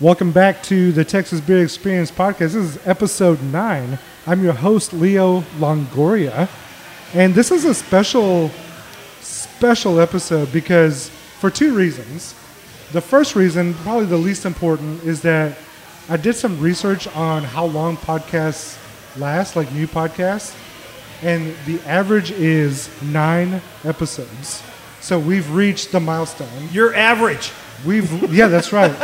Welcome back to the Texas Beer Experience podcast. This is episode nine. I'm your host, Leo Longoria. And this is a special, special episode because for two reasons. The first reason, probably the least important, is that I did some research on how long podcasts last, like new podcasts, and the average is nine episodes. So we've reached the milestone. You're average. We've yeah, that's right.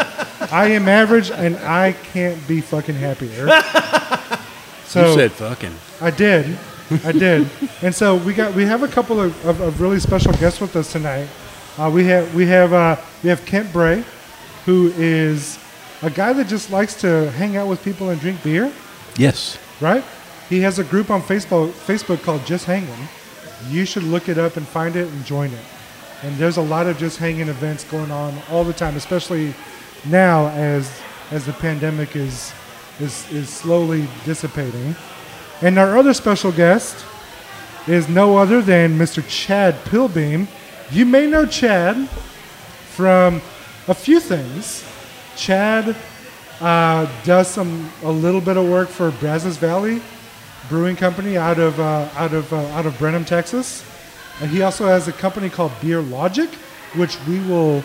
I am average, and I can't be fucking happier. So you said fucking. I did, I did, and so we got we have a couple of, of, of really special guests with us tonight. Uh, we have we have uh, we have Kent Bray, who is a guy that just likes to hang out with people and drink beer. Yes. Right? He has a group on Facebook Facebook called Just Hanging. You should look it up and find it and join it. And there's a lot of just hanging events going on all the time, especially now as as the pandemic is is is slowly dissipating. And our other special guest is no other than Mr. Chad Pilbeam. You may know Chad from a few things. Chad uh, does some a little bit of work for Brazos Valley Brewing Company out of uh, out of uh, out of Brenham, Texas, Uh, he also has a company called Beer Logic, which we will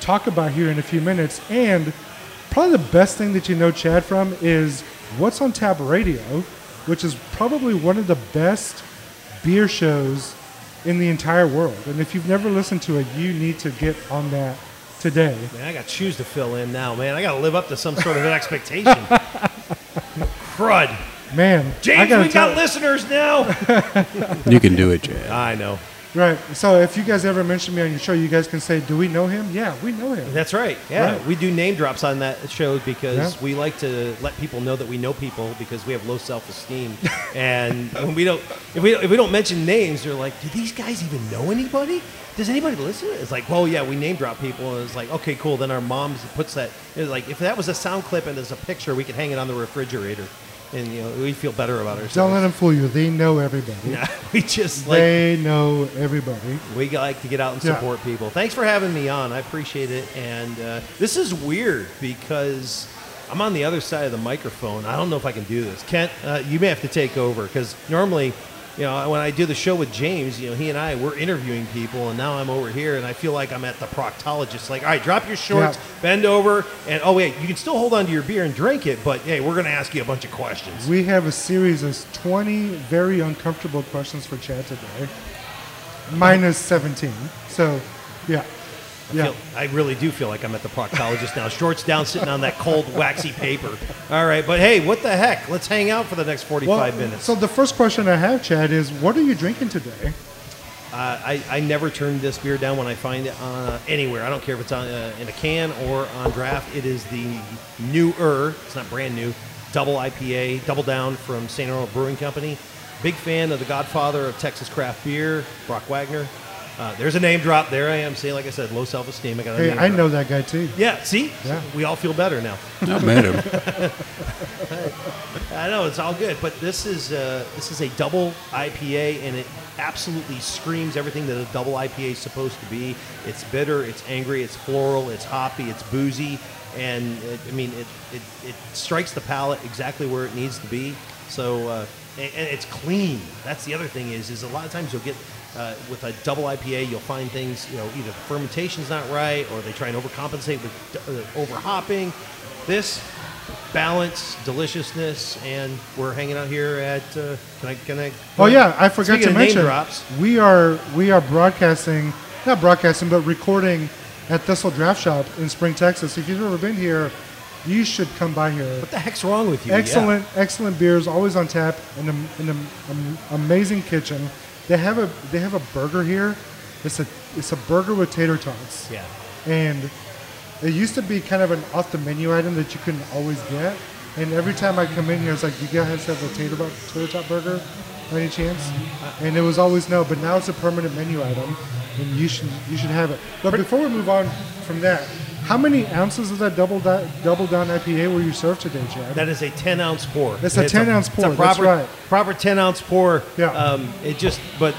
talk about here in a few minutes. And probably the best thing that you know Chad from is What's on Tap Radio, which is probably one of the best beer shows in the entire world. And if you've never listened to it, you need to get on that today. Man, I got shoes to fill in now, man. I got to live up to some sort of an expectation. Crud. Man, James, we tell- got listeners now. You can do it, Chad. I know. Right. So if you guys ever mention me on your show, you guys can say, "Do we know him?" Yeah, we know him. That's right. Yeah, Right. we do name drops on that show because Yeah. we like to let people know that we know people because we have low self esteem, and when we don't, if we if we don't mention names, they're like, do these guys even know anybody? Does anybody listen? It's like, well, yeah, we name drop people, and it's like, okay, cool. Then our moms puts that. It's like if that was a sound clip and there's a picture, we could hang it on the refrigerator, and you know we feel better about ourselves. Don't let them fool you. They know everybody. Yeah, we just like They know everybody. we like to get out and Yeah. support people. Thanks for having me on. I appreciate it. And uh, this is weird because I'm on the other side of the microphone. I don't know if I can do this. Kent, uh, you may have to take over because normally, you know, when I do the show with James, you know, he and I we're interviewing people, and now I'm over here and I feel like I'm at the proctologist. Like, all right, drop your shorts, Yeah. bend over, and oh wait, you can still hold on to your beer and drink it, but hey, we're going to ask you a bunch of questions. We have a series of 20 very uncomfortable questions for Chad today, minus 17. So, yeah. I, Yeah. feel, I really do feel like I'm at the proctologist now. Shorts down, sitting on that cold, waxy paper. All right, but hey, what the heck? Let's hang out for the next 45 minutes. So the first question I have, Chad, is what are you drinking today? Uh, I, I never turn this beer down when I find it uh, anywhere. I don't care if it's on, uh, in a can or on draft. It is the newer, it's not brand new, double IPA, double down from St. Arnold Brewing Company. Big fan of the godfather of Texas craft beer, Brock Wagner. Uh, there's a name drop. There I am saying, like I said, low self esteem. I got a Hey, name I drop. know that guy too. Yeah, see? Yeah. We all feel better now. I met him. I know it's all good, but this is uh, this is a double IPA, and it absolutely screams everything that a double IPA is supposed to be. It's bitter, it's angry, it's floral, it's hoppy, it's boozy, and it, I mean it, it it strikes the palate exactly where it needs to be. So uh, and, and it's clean. That's the other thing is is a lot of times you'll get. Uh, with a double IPA, you'll find things, you know, either the fermentation's not right or they try and overcompensate with uh, over hopping. This balance, deliciousness, and we're hanging out here at. Uh, can I? Can I? Oh yeah, I forgot to mention drops. we are we are broadcasting, not broadcasting, but recording at Thistle Draft Shop in Spring, Texas. If you've ever been here, you should come by here. What the heck's wrong with you? Excellent, excellent beers, always on tap, and an an amazing kitchen. They have a they have a burger here. It's a it's a burger with tater tots, Yeah. and it used to be kind of an off the menu item that you couldn't always get. And every time I come in here, it's like, "You guys have a tater, tater tot burger, by any chance?" Mm-hmm. And it was always no, but now it's a permanent menu item, and you should you should have it. But before we move on from that, how many ounces of that double di- double down IPA were you served today, Chad? That is a 10 ounce pour. It's a 10 ounce pour, It's a that's proper, right. Proper 10 ounce pour. Yeah. Um, it just, but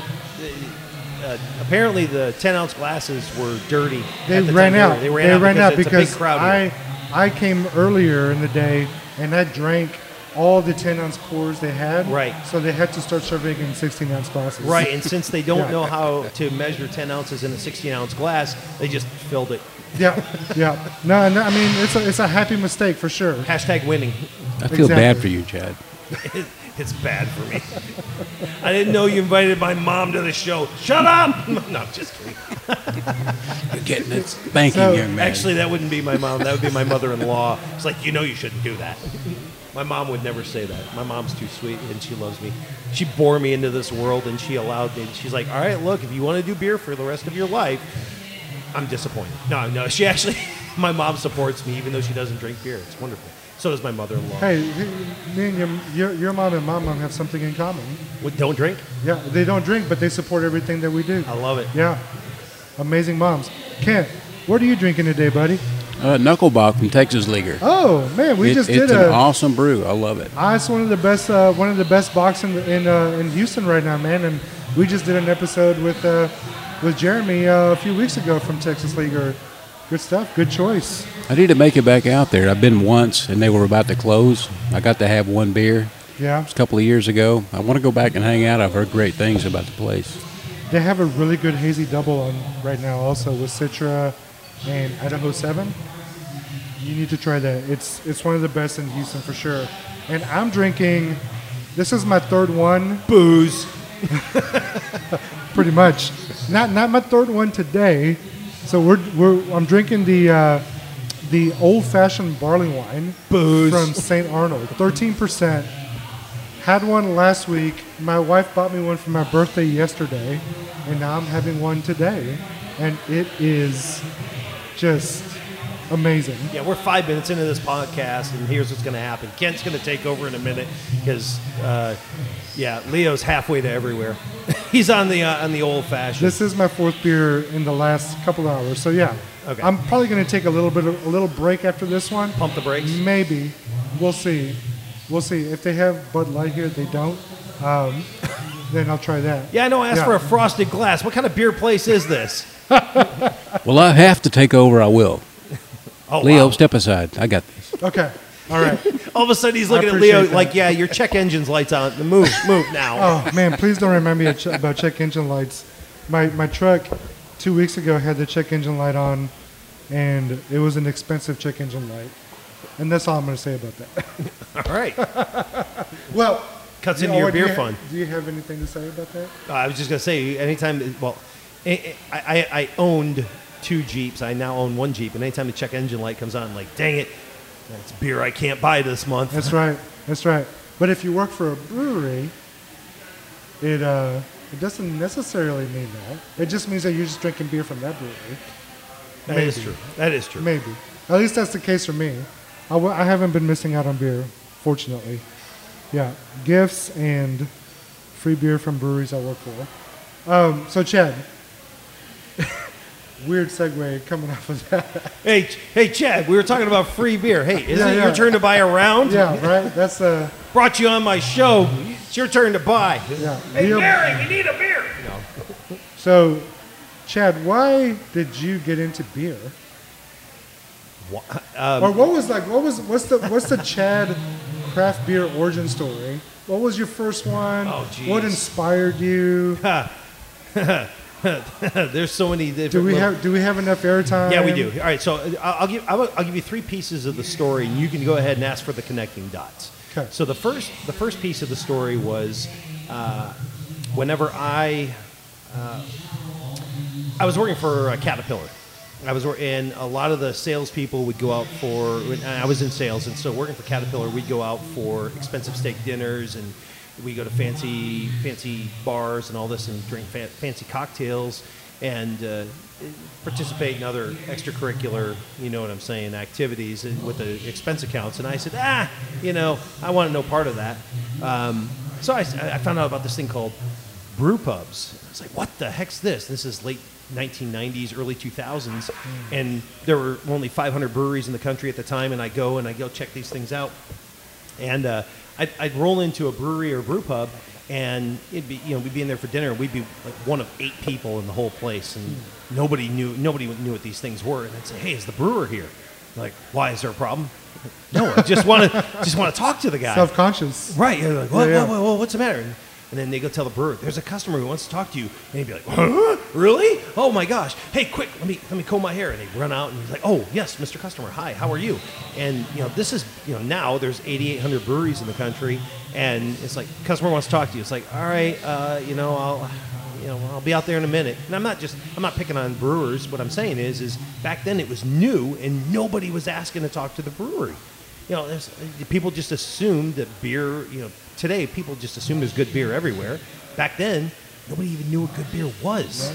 uh, apparently the 10 ounce glasses were dirty. they the ran out. They ran out ran because out it's because a big crowd I here. I came earlier in the day and I drank all the 10 ounce pours they had. Right. So they had to start serving in 16 ounce glasses. Right, and since they don't Yeah. know how to measure 10 ounces in a 16 ounce glass, they just filled it. Yeah, yeah. No, no, I mean it's a, it's a happy mistake for sure. Hashtag winning. I feel bad for you, Chad. It's bad for me. I didn't know you invited my mom to the show. Shut up! No, just kidding. You're getting it spanking, So, young man. Actually, that wouldn't be my mom. That would be my mother-in-law. It's like you know you shouldn't do that. My mom would never say that. My mom's too sweet and she loves me. She bore me into this world and she allowed me. She's like, all right, look, if you want to do beer for the rest of your life, I'm disappointed. No, no, she actually, my mom supports me even though she doesn't drink beer. It's wonderful. So does my mother-in-law. Hey, me and your, your your mom and my mom have something in common. What, don't drink? Yeah, they don't drink, but they support everything that we do. I love it. Yeah, amazing moms. Kent, what are you drinking today, buddy? Uh, Knucklebach from Texas Leaguer. Oh man, we It- just it's did an awesome brew. I love it. Ah, it's one of the best, uh, one of the best box in in, uh, in Houston right now, man. And we just did an episode with uh, with Jeremy uh, a few weeks ago from Texas Leaguer. Good stuff. Good choice. I need to make it back out there. I've been once, and they were about to close. I got to have one beer Yeah, a couple of years ago. I want to go back and hang out. I've heard great things about the place. they have a really good hazy double on right now, also with Citra and Idaho Seven. You need to try that. It's it's one of the best in Houston for sure. And I'm drinking. This is my third one. Booze. pretty much. Not not my third one today. So we're, we're I'm drinking the uh, the old fashioned barley wine Booze. from St. Arnold, thirteen percent. Had one last week. My wife bought me one for my birthday yesterday, and now I'm having one today, and it is just amazing. Yeah, we're five minutes into this podcast, and here's what's going to happen. Kent's going to take over in a minute because, uh, yeah, Leo's halfway to everywhere. He's on the uh, on the old fashioned. This is my fourth beer in the last couple hours. So yeah, Okay. I'm probably going to take a little bit of, a little break after this one. Pump the brakes. Maybe. We'll see. We'll see. If they have Bud Light here, they don't. Um, then I'll try that. Yeah, I know. I asked Yeah. for a frosted glass. What kind of beer place is this? Well, I have to take over. I will. Oh, Leo, wow. step aside. I got this. Okay. All right. All of a sudden, he's looking at Leo that. like, "Yeah, your check engine's lights on. The Move, move now." Oh man, please don't remind me about check engine lights. My my truck two weeks ago had the check engine light on, and it was an expensive check engine light. And that's all I'm going to say about that. All right, Well, cuts into know your beer do you, fund. Do you have anything to say about that? Uh, I was just gonna say, anytime, well, I, I, I owned two Jeeps. I now own one Jeep, and anytime the check engine light comes on, I'm like, dang it, that's beer I can't buy this month. That's right. That's right. But if you work for a brewery, it uh, it doesn't necessarily mean that. It just means that you're just drinking beer from that brewery. That is maybe. true. That is true. Maybe. At least that's the case for me. I, w- I haven't been missing out on beer, fortunately. Yeah, gifts and free beer from breweries I work for. Um, so, Chad, weird segue coming off of that. Hey, hey, Chad, we were talking about free beer. Hey, isn't Yeah, it your turn to buy a round? yeah, right? That's uh, Brought you on my show. It's your turn to buy. yeah. Hey, Leo- Mary, we need a beer. No. So, Chad, why did you get into beer? Um, or what was like? What was what's the what's the Chad craft beer origin story? What was your first one? Oh, what inspired you? There's so many different. Do we little- have do we have enough airtime? Yeah, we do. All right, so uh, I'll I'll give I'll, I'll give you three pieces of the story, and you can go ahead and ask for the connecting dots. Okay. So the first the first piece of the story was uh, whenever I uh, I was working for uh, Caterpillar. I was and a lot of the salespeople would go out for. I was in sales, and so working for Caterpillar, we'd go out for expensive steak dinners, and we go to fancy fancy bars and all this, and drink fa- fancy cocktails, and uh, participate in other extracurricular, you know what I'm saying, activities with the expense accounts. And I said, ah, you know, I want no part of that. Um, so I, I found out about this thing called brew pubs. I was like, what the heck's this? This is late 1990s, early 2000s, and there were only 500 breweries in the country at the time. And I go and I go check these things out, and uh, I'd, I'd roll into a brewery or brew pub, and it'd be you know we'd be in there for dinner, and we'd be like one of eight people in the whole place, and nobody knew nobody knew what these things were. And I'd say, hey, is the brewer here? Like, why is there a problem? No, I just want to just want to talk to the guy. Self conscious. Right. You're like, what, Yeah, yeah. what, what, what- what's the matter? And, and then they go tell the brewer, there's a customer who wants to talk to you. And he'd be like, huh? Really? Oh my gosh. Hey, quick, let me let me comb my hair. And they run out and he's like, oh, yes, Mr. Customer. Hi, how are you? And, you know, this is, you know, now there's 8,800 breweries in the country. And it's like, customer wants to talk to you. It's like, all right, uh, you know, I'll, you know, I'll be out there in a minute. And I'm not just, I'm not picking on brewers. What I'm saying is, is back then it was new and nobody was asking to talk to the brewery you know, there's, uh, people just assumed that beer, you know, today people just assume there's good beer everywhere. Back then, nobody even knew what good beer was.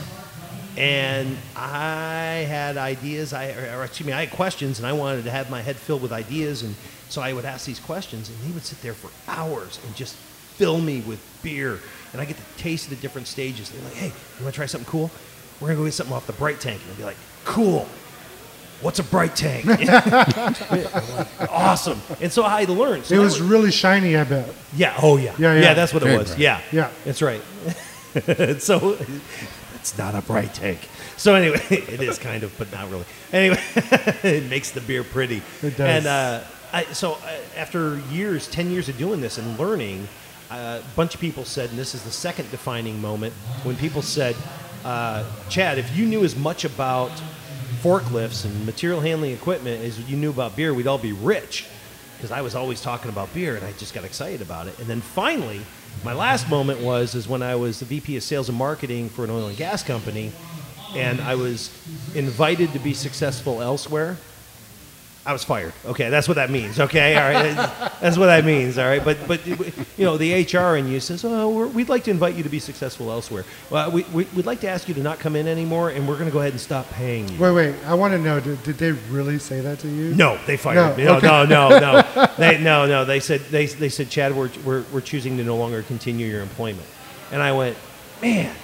And I had ideas, I, or excuse me, I had questions, and I wanted to have my head filled with ideas. And so I would ask these questions, and he would sit there for hours and just fill me with beer. And I get to taste the different stages. They're like, hey, you want to try something cool? We're going to go get something off the Bright Tank. And I'd be like, cool what's a bright tank? awesome. And so I learned. So It I was really shiny, I bet. yeah. Oh yeah. Yeah, yeah. that's what it was. bright. Yeah. Yeah. That's right. so it's not a bright tank. So anyway, it is kind of, but not really. Anyway, it makes the beer pretty. It does. And uh, I, so uh, after years, ten years of doing this and learning, uh, a bunch of people said, and this is the second defining moment, when people said, uh, Chad, if you knew as much about forklifts and material handling equipment as you knew about beer, we'd all be rich. Because I was always talking about beer, and I just got excited about it. And then finally, my last moment was is when I was the VP of Sales and Marketing for an oil and gas company, and I was invited to be successful elsewhere. I was fired. Okay, that's what that means. Okay, all right, that's what that means. All right, but but you know the HR in you says, oh, we're, we'd like to invite you to be successful elsewhere. Well, we, we we'd like to ask you to not come in anymore, and we're going to go ahead and stop paying you. Wait, wait. I want to know. Did, did they really say that to you? No, they fired No, me. No, okay. no, no, no. They, no, no. They said they, they said Chad, we're, we're we're choosing to no longer continue your employment. And I went, man.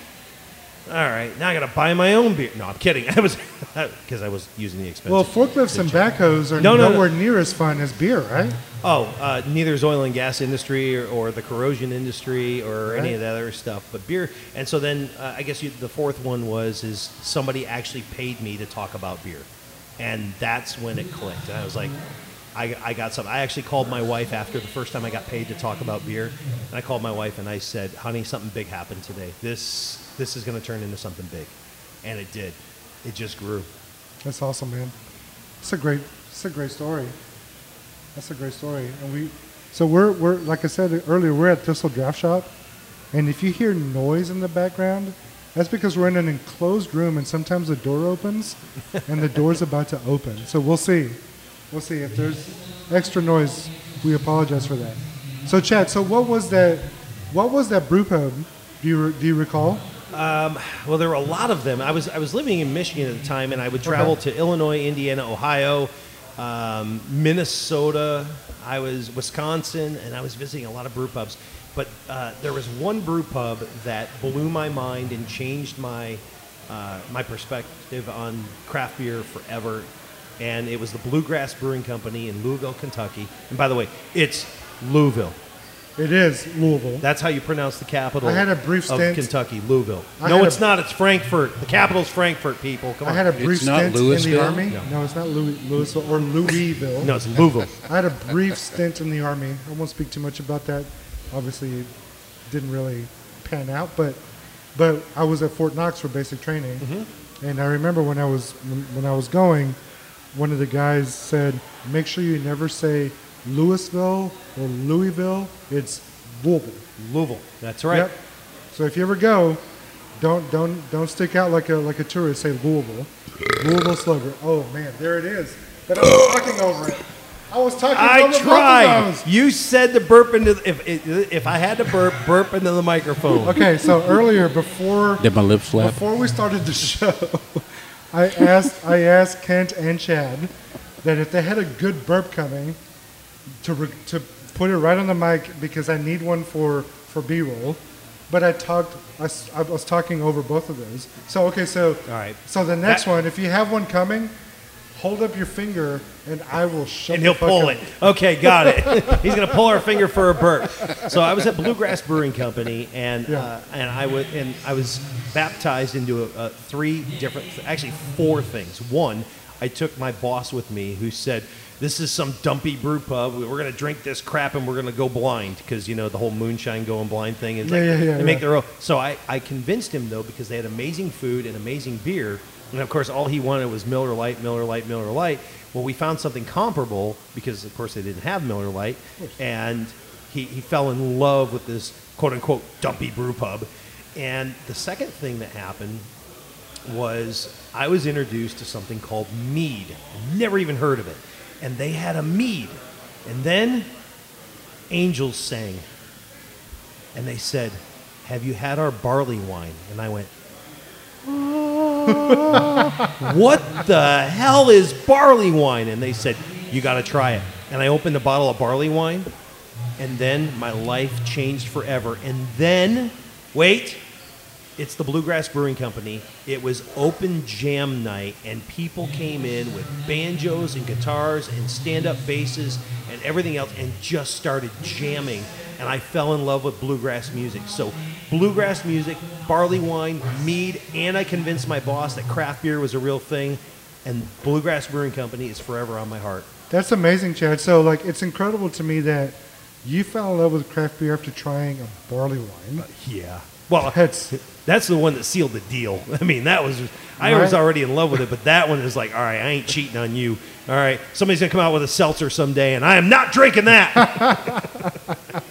All right, now I got to buy my own beer. No, I'm kidding. I was because I was using the expensive. Well, forklifts and backhoes are No, no, no. nowhere near as fun as beer, right? Oh, uh, neither is oil and gas industry or, or the corrosion industry or any of that other stuff, but beer. And so then uh, I guess you, the fourth one was is somebody actually paid me to talk about beer, and that's when it clicked. And I was like, I, I got something. I actually called my wife after the first time I got paid to talk about beer, and I called my wife and I said, "Honey, something big happened today. This this is going to turn into something big," and it did. It just grew. That's awesome, man. It's a great, it's a great story. That's a great story. And we, so we're, we're like I said earlier, we're at Thistle Draft Shop, and if you hear noise in the background, that's because we're in an enclosed room, and sometimes the door opens, and the door's about to open. So we'll see, we'll see if there's extra noise. We apologize for that. So Chad, so what was that? What was that brew pub? Do you do you recall? Well, there were a lot of them. I was I was living in Michigan at the time, and I would travel to Illinois, Indiana, Ohio, um, Minnesota. I was Wisconsin, and I was visiting a lot of brew pubs. But uh, there was one brew pub that blew my mind and changed my uh, my perspective on craft beer forever. And it was the Bluegrass Brewing Company in Louisville, Kentucky. And by the way, it's Louisville. It is Louisville. That's how you pronounce the capital I had a brief of stint- Kentucky, Louisville. I no, had it's a- not. It's Frankfurt. The capital's Frankfurt, people. Come I on. had a brief It's not stint in the Louisville? army. No. No, it's not Louis, Louisville or Louisville. no, it's Louisville. I had a brief stint in the army. I won't speak too much about that. Obviously, it didn't really pan out, but but I was at Fort Knox for basic training, Mm-hmm. and I remember when I was when, when I was going, one of the guys said, "Make sure you never say Louisville or Louisville. It's Louisville." Louisville. That's right. Yep. So if you ever go, don't don't don't stick out like a like a tourist. Say Louisville, Louisville Slugger. Oh man, there it is. But I was talking over it. I was talking I over both tried. of those. You said to burp into the, if if if I had to burp, burp into the microphone. Okay, so earlier before Did my lips flap? before we started the show, I asked I asked Kent and Chad that if they had a good burp coming, to re- to put it right on the mic because I need one for for B roll. But I talked I, s- I was talking over both of those. So okay, so All right. So the next That- one, if you have one coming, hold up your finger and I will shut. and he'll fuck pull up. it. Okay, got it. He's gonna pull our finger for a burp. So I was at Bluegrass Brewing Company, and Yeah. uh, and I would and I was baptized into a, a three different, actually four things. One, I took my boss with me, who said, "This is some dumpy brew pub. We're going to drink this crap and we're going to go blind because you know the whole moonshine going blind thing is Yeah, like yeah, yeah, they make their own." So I, I convinced him though because they had amazing food and amazing beer, and of course all he wanted was Miller Lite, Miller Lite, Miller Lite. Well, we found something comparable because of course they didn't have Miller Lite, and he, he fell in love with this quote unquote dumpy brew pub. And the second thing that happened was I was introduced to something called mead. Never even heard of it. And they had a mead. And then angels sang. And they said, Have you had our barley wine? And I went, oh, What the hell is barley wine? And they said, You got to try it. And I opened a bottle of barley wine. And then my life changed forever. And then, wait, it's the Bluegrass Brewing Company. It was open jam night, and people came in with banjos and guitars and stand up basses and everything else and just started jamming. And I fell in love with bluegrass music. So, bluegrass music, barley wine, mead, and I convinced my boss that craft beer was a real thing. And Bluegrass Brewing Company is forever on my heart. That's amazing, Chad. So, like, it's incredible to me that you fell in love with craft beer after trying a barley wine. Uh, yeah. Well, That's That's the one that sealed the deal. I mean, that was I was already in love with it, but that one is like, all right, I ain't cheating on you. All right, somebody's gonna come out with a seltzer someday, and I am not drinking that.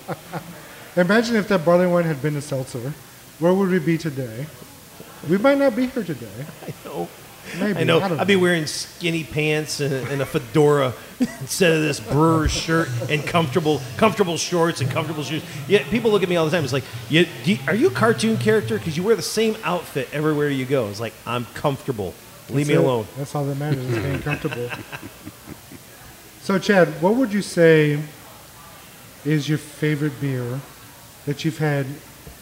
imagine if that barley wine had been a seltzer. Where would we be today? We might not be here today. I know. Maybe. I know. don't I'd be wearing skinny pants and a, and a fedora instead of this brewer's shirt and comfortable, comfortable shorts and comfortable shoes. Yeah, people look at me all the time. It's like, you, do you- are you a cartoon character? Because you wear the same outfit everywhere you go. It's like I'm comfortable. Leave me it. alone. That's all that matters is being comfortable. So, Chad, what would you say is your favorite beer that you've had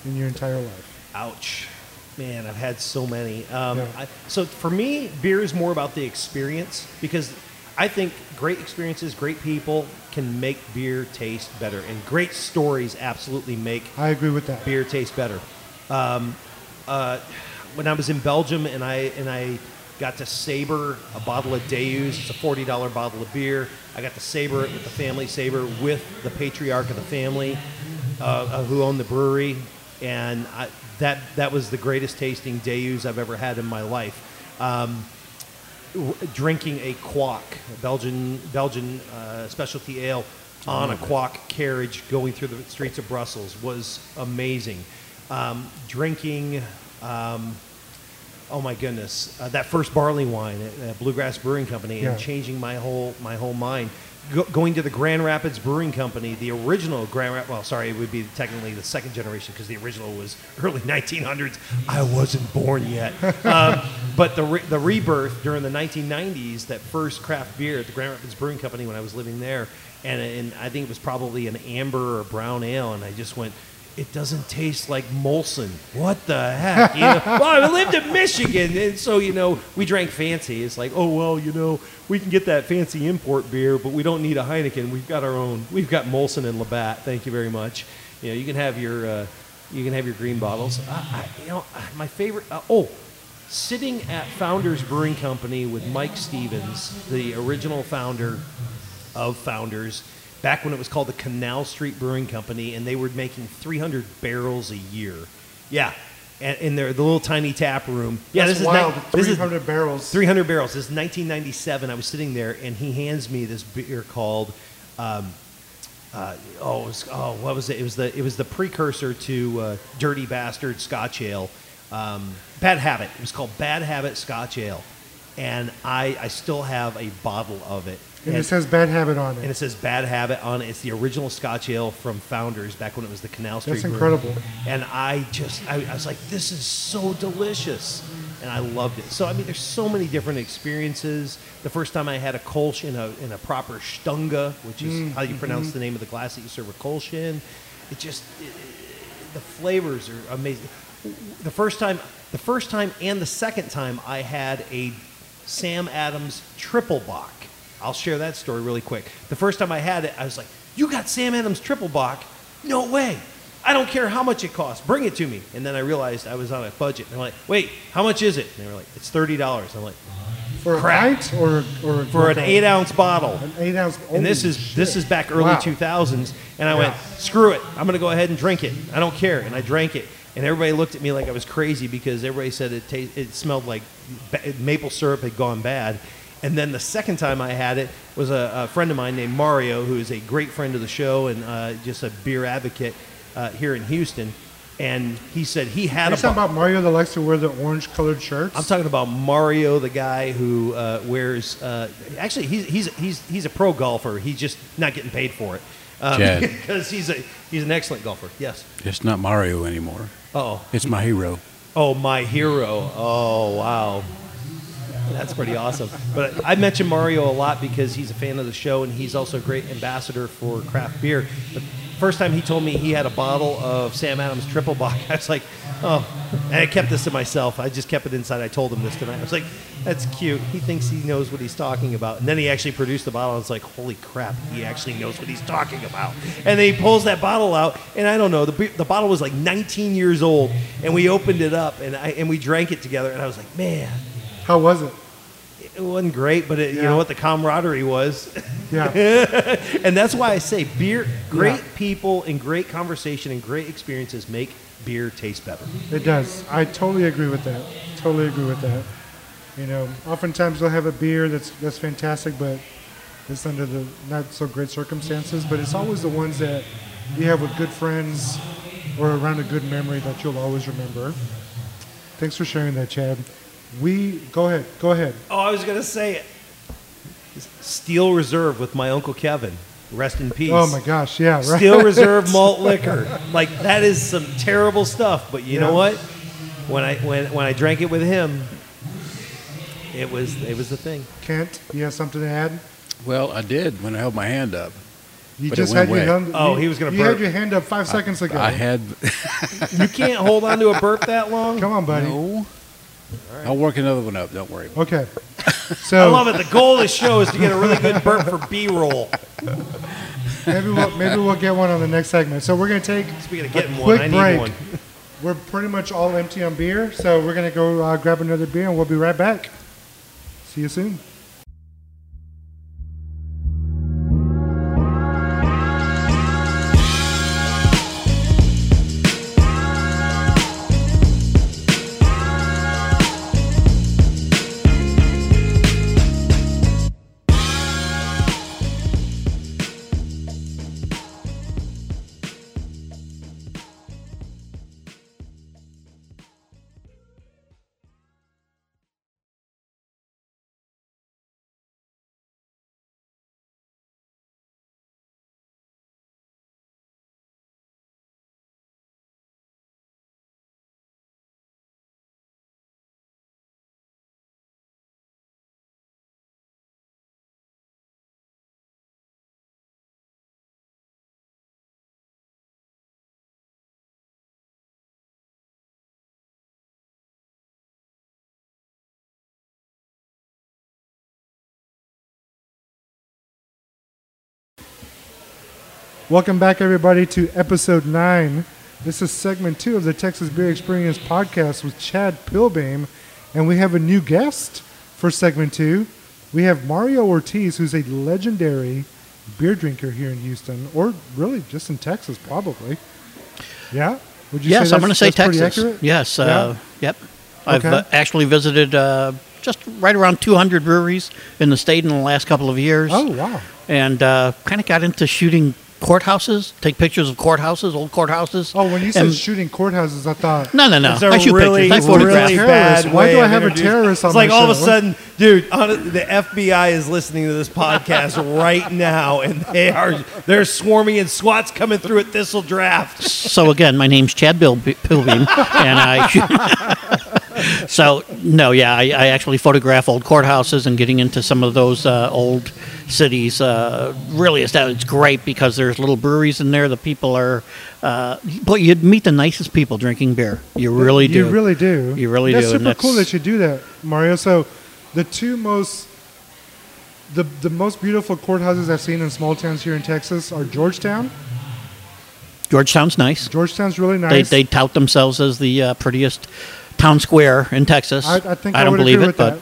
in your entire life? Ouch. Man, I've had so many. Um, Yeah. I, so for me, beer is more about the experience because I think great experiences, great people can make beer taste better, and great stories absolutely make I agree with that. beer taste better. Um, uh, when I was in Belgium and I and I got to saber a bottle of Deus, it's a forty dollar bottle of beer. I got to saber it with the family saber with the patriarch of the family, uh, uh, who owned the brewery, and I, that that was the greatest tasting Deus I've ever had in my life. Um, w- drinking a Kwak, Belgian Belgian uh, specialty ale, on a quack carriage going through the streets of Brussels was amazing. Um, drinking, um, oh my goodness, uh, that first barley wine at, at Bluegrass Brewing Company Yeah. and changing my whole my whole mind. Go, going to the Grand Rapids Brewing Company, the original Grand Rapids. Well, sorry, it would be technically the second generation because the original was early 1900s. I wasn't born yet. Um, but the re- the rebirth during the 1990s, that first craft beer at the Grand Rapids Brewing Company when I was living there, and and I think it was probably an amber or brown ale, and I just went. It doesn't taste like Molson. What the heck? You know? well, I lived in Michigan, and so you know we drank fancy. It's like, oh well, you know, we can get that fancy import beer, but we don't need a Heineken. We've got our own. We've got Molson and Labatt. Thank you very much. You know, you can have your uh, you can have your green bottles. Uh, I, you know, my favorite. Uh, oh, sitting at Founders Brewing Company with Mike Stevens, the original founder of Founders, back when it was called the Canal Street Brewing Company, and they were making 300 barrels a year. Yeah, and in their the little tiny tap room. Yeah, That's this wild. is ni- this is 300 barrels. 300 barrels. This is 1997. I was sitting there, and he hands me this beer called. Um, uh, oh, it was, oh, what was it? It was the it was the precursor to uh, Dirty Bastard Scotch Ale. Um, Bad Habit. It was called Bad Habit Scotch Ale, and I I still have a bottle of it. And it says bad habit on it. and it. says Bad Habit on it. It's the original Scotch Ale from Founders back when it was the Canal Street. That's Brewery. incredible. And I just, I, I was like, this is so delicious. And I loved it. So, I mean, there's so many different experiences. The first time I had a Kolsch in a, in a proper Stange, which is Mm, how you pronounce mm-hmm. the name of the glass that you serve a Kolsch in, it just, it, it- the flavors are amazing. The first time, the first time and the second time I had a Sam Adams triple bock. I'll share that story really quick. The first time I had it, I was like, "You got Sam Adams triple bock? No way! I don't care how much it costs. Bring it to me." And then I realized I was on a budget. And they're like, "Wait, how much is it?" And they were like, "It's thirty dollars." I'm like, For a or or for an eight ounce bottle. An eight ounce. and this is this is back early Wow. 2000s and i went screw it i'm going to go ahead and drink it i don't care and i drank it and everybody looked at me like i was crazy because everybody said it ta- it smelled like ba- maple syrup had gone bad and then the second time i had it was a, a friend of mine named mario who is a great friend of the show and uh, just a beer advocate uh, here in houston and he said he had Are a you talking bo- about Mario that likes to wear the orange colored shirts? I'm talking about Mario, the guy who uh, wears. Uh, actually, he's he's he's he's a pro golfer. He's just not getting paid for it Chad. because he's a he's an excellent golfer. Yes. It's not Mario anymore. Oh, It's my hero. oh, my hero. Oh, wow. That's pretty awesome. But I mention Mario a lot because he's a fan of the show and he's also a great ambassador for craft beer. But first time he told me he had a bottle of Sam Adams Triple Bock, I was like, oh. And I kept this to myself. I just kept it inside. I told him this tonight. I was like, that's cute. He thinks he knows what he's talking about. And then he actually produced the bottle. I was like, holy crap, he actually knows what he's talking about. And then he pulls that bottle out, and I don't know, the, the bottle was like 19 years old. And we opened it up, and, I, and we drank it together. And I was like, man, How was it? it wasn't great, but it, you know what? The camaraderie was. Yeah. and that's why I say beer, great Yeah. people and great conversation and great experiences make beer taste better. It does. I totally agree with that. Totally agree with that. You know, oftentimes they'll have a beer that's that's fantastic, but it's under the not so great circumstances. But it's always the ones that you have with good friends or around a good memory that you'll always remember. Thanks for sharing that, Chad. We go ahead. Go ahead. Oh, I was going to say it. Steel Reserve with my Uncle Kevin. Rest in peace. Oh my gosh, yeah, right. Steel Reserve malt liquor. Like that is some terrible stuff, but you know what? When I when when I drank it with him, it was it was the thing. Kent, you have something to add? Well, I did when I held my hand up. You But it just went had your hand. Oh, you- he was gonna You had your hand up five seconds ago. I had You can't hold on to a burp that long. Come on, buddy. no. I'll work another one up. Don't worry. Okay. So I love it. The goal of the show is to get a really good burp for B-roll. maybe we'll maybe we'll get one on the next segment. So we're gonna take Speaking of getting a one, quick I need break. one. We're pretty much all empty on beer, so we're gonna go uh, grab another beer, and we'll be right back. See you soon. Welcome back, everybody, to episode nine. This is segment two of the Texas Beer Experience podcast with Chad Pilbeam, and we have a new guest for segment two. We have Mario Ortiz, who's a legendary beer drinker here in Houston, or really just in Texas, probably. Yeah. Would you yes, say I'm going to say Texas. Yes. Uh, Yep. I've Okay. uh, actually visited uh, just right around 200 breweries in the state in the last couple of years, Oh wow. and uh, kind of got into shooting courthouses, take pictures of courthouses, old courthouses. Oh, when you said And- shooting courthouses, I thought. no, no, no. It's a I shoot really, pictures. I photograph. really bad Why do I have a introducing- terrorist on It's like my all of a sudden, dude, on, the FBI is listening to this podcast right now, and they are they're swarming in SWAT's coming through at Thistle Draft. so again, my name's Chad Bill Pilbeam, and I. so no, yeah, I, I actually photograph old courthouses and getting into some of those uh, old cities. Uh, really, it's, it's great because there's little breweries in there. The people are, uh, but you'd meet the nicest people drinking beer. You really do. You really do. You really that's do, and super cool that you do that, Mario. So, the two most the the most beautiful courthouses I've seen in small towns here in Texas are Georgetown. Georgetown's nice. Georgetown's really They, nice. they tout themselves as the uh, prettiest town square in Texas. I, I think I, don't would believe it, but.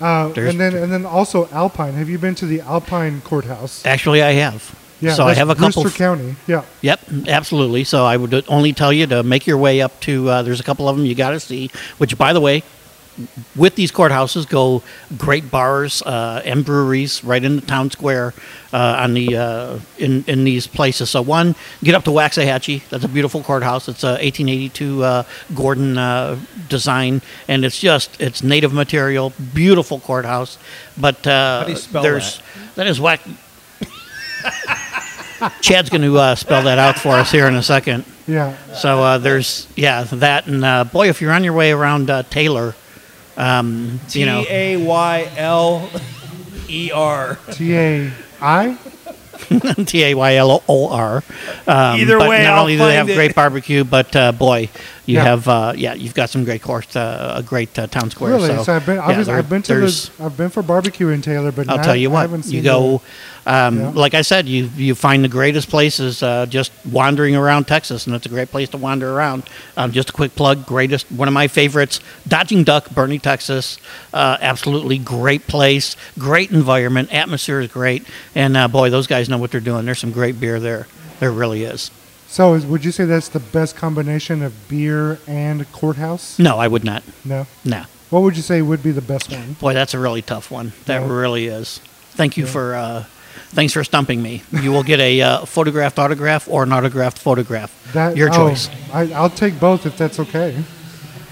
Uh, and then and then also Alpine. Have you been to the Alpine courthouse? Actually, I have. Yeah, so I have a couple. Brewster County. Yeah. Yep, absolutely. So I would only tell you to make your way up to. Uh, there's a couple of them you got to see. Which, by the way, with these courthouses go great bars uh, and breweries right in the town square uh, on the uh, in in these places. So one, get up to Waxahachie. That's a beautiful courthouse. It's a 1882 uh, Gordon uh, design, and it's just it's native material, beautiful courthouse. But uh, How do you spell there's that is whack. Chad's going to uh, spell that out for us here in a second. Yeah. So uh, there's yeah that and uh, boy, if you're on your way around uh, Taylor, um, T you know A Y L E R. T A I. T A Y L O R. Um, Either but way, not I'll only do they have it. great barbecue, but uh, boy, you Yeah. have uh, yeah, you've got some great course, uh, a great uh, town square. Really? So, So, I've been. yeah, there- I've been to the. I've been for barbecue in Taylor, but I'll not- tell you what, haven't you seen go, um, Yeah. like I said, you you find the greatest places uh, just wandering around Texas, and it's a great place to wander around. Um, just a quick plug, greatest one of my favorites, Dodging Duck, Boerne, Texas. Uh, absolutely great place, great environment, atmosphere is great, and uh, boy, those guys know what they're doing. There's some great beer there. There really is. The, so, is, would you say that's the best combination of beer and courthouse? No, I would not. No. No. What would you say would be the best one? Boy, that's a really tough one. That Yeah. really is. Thank you for uh, thanks for stumping me. You will get a uh, photographed autograph or an autographed photograph. That Your oh, choice. I, I'll take both if that's okay.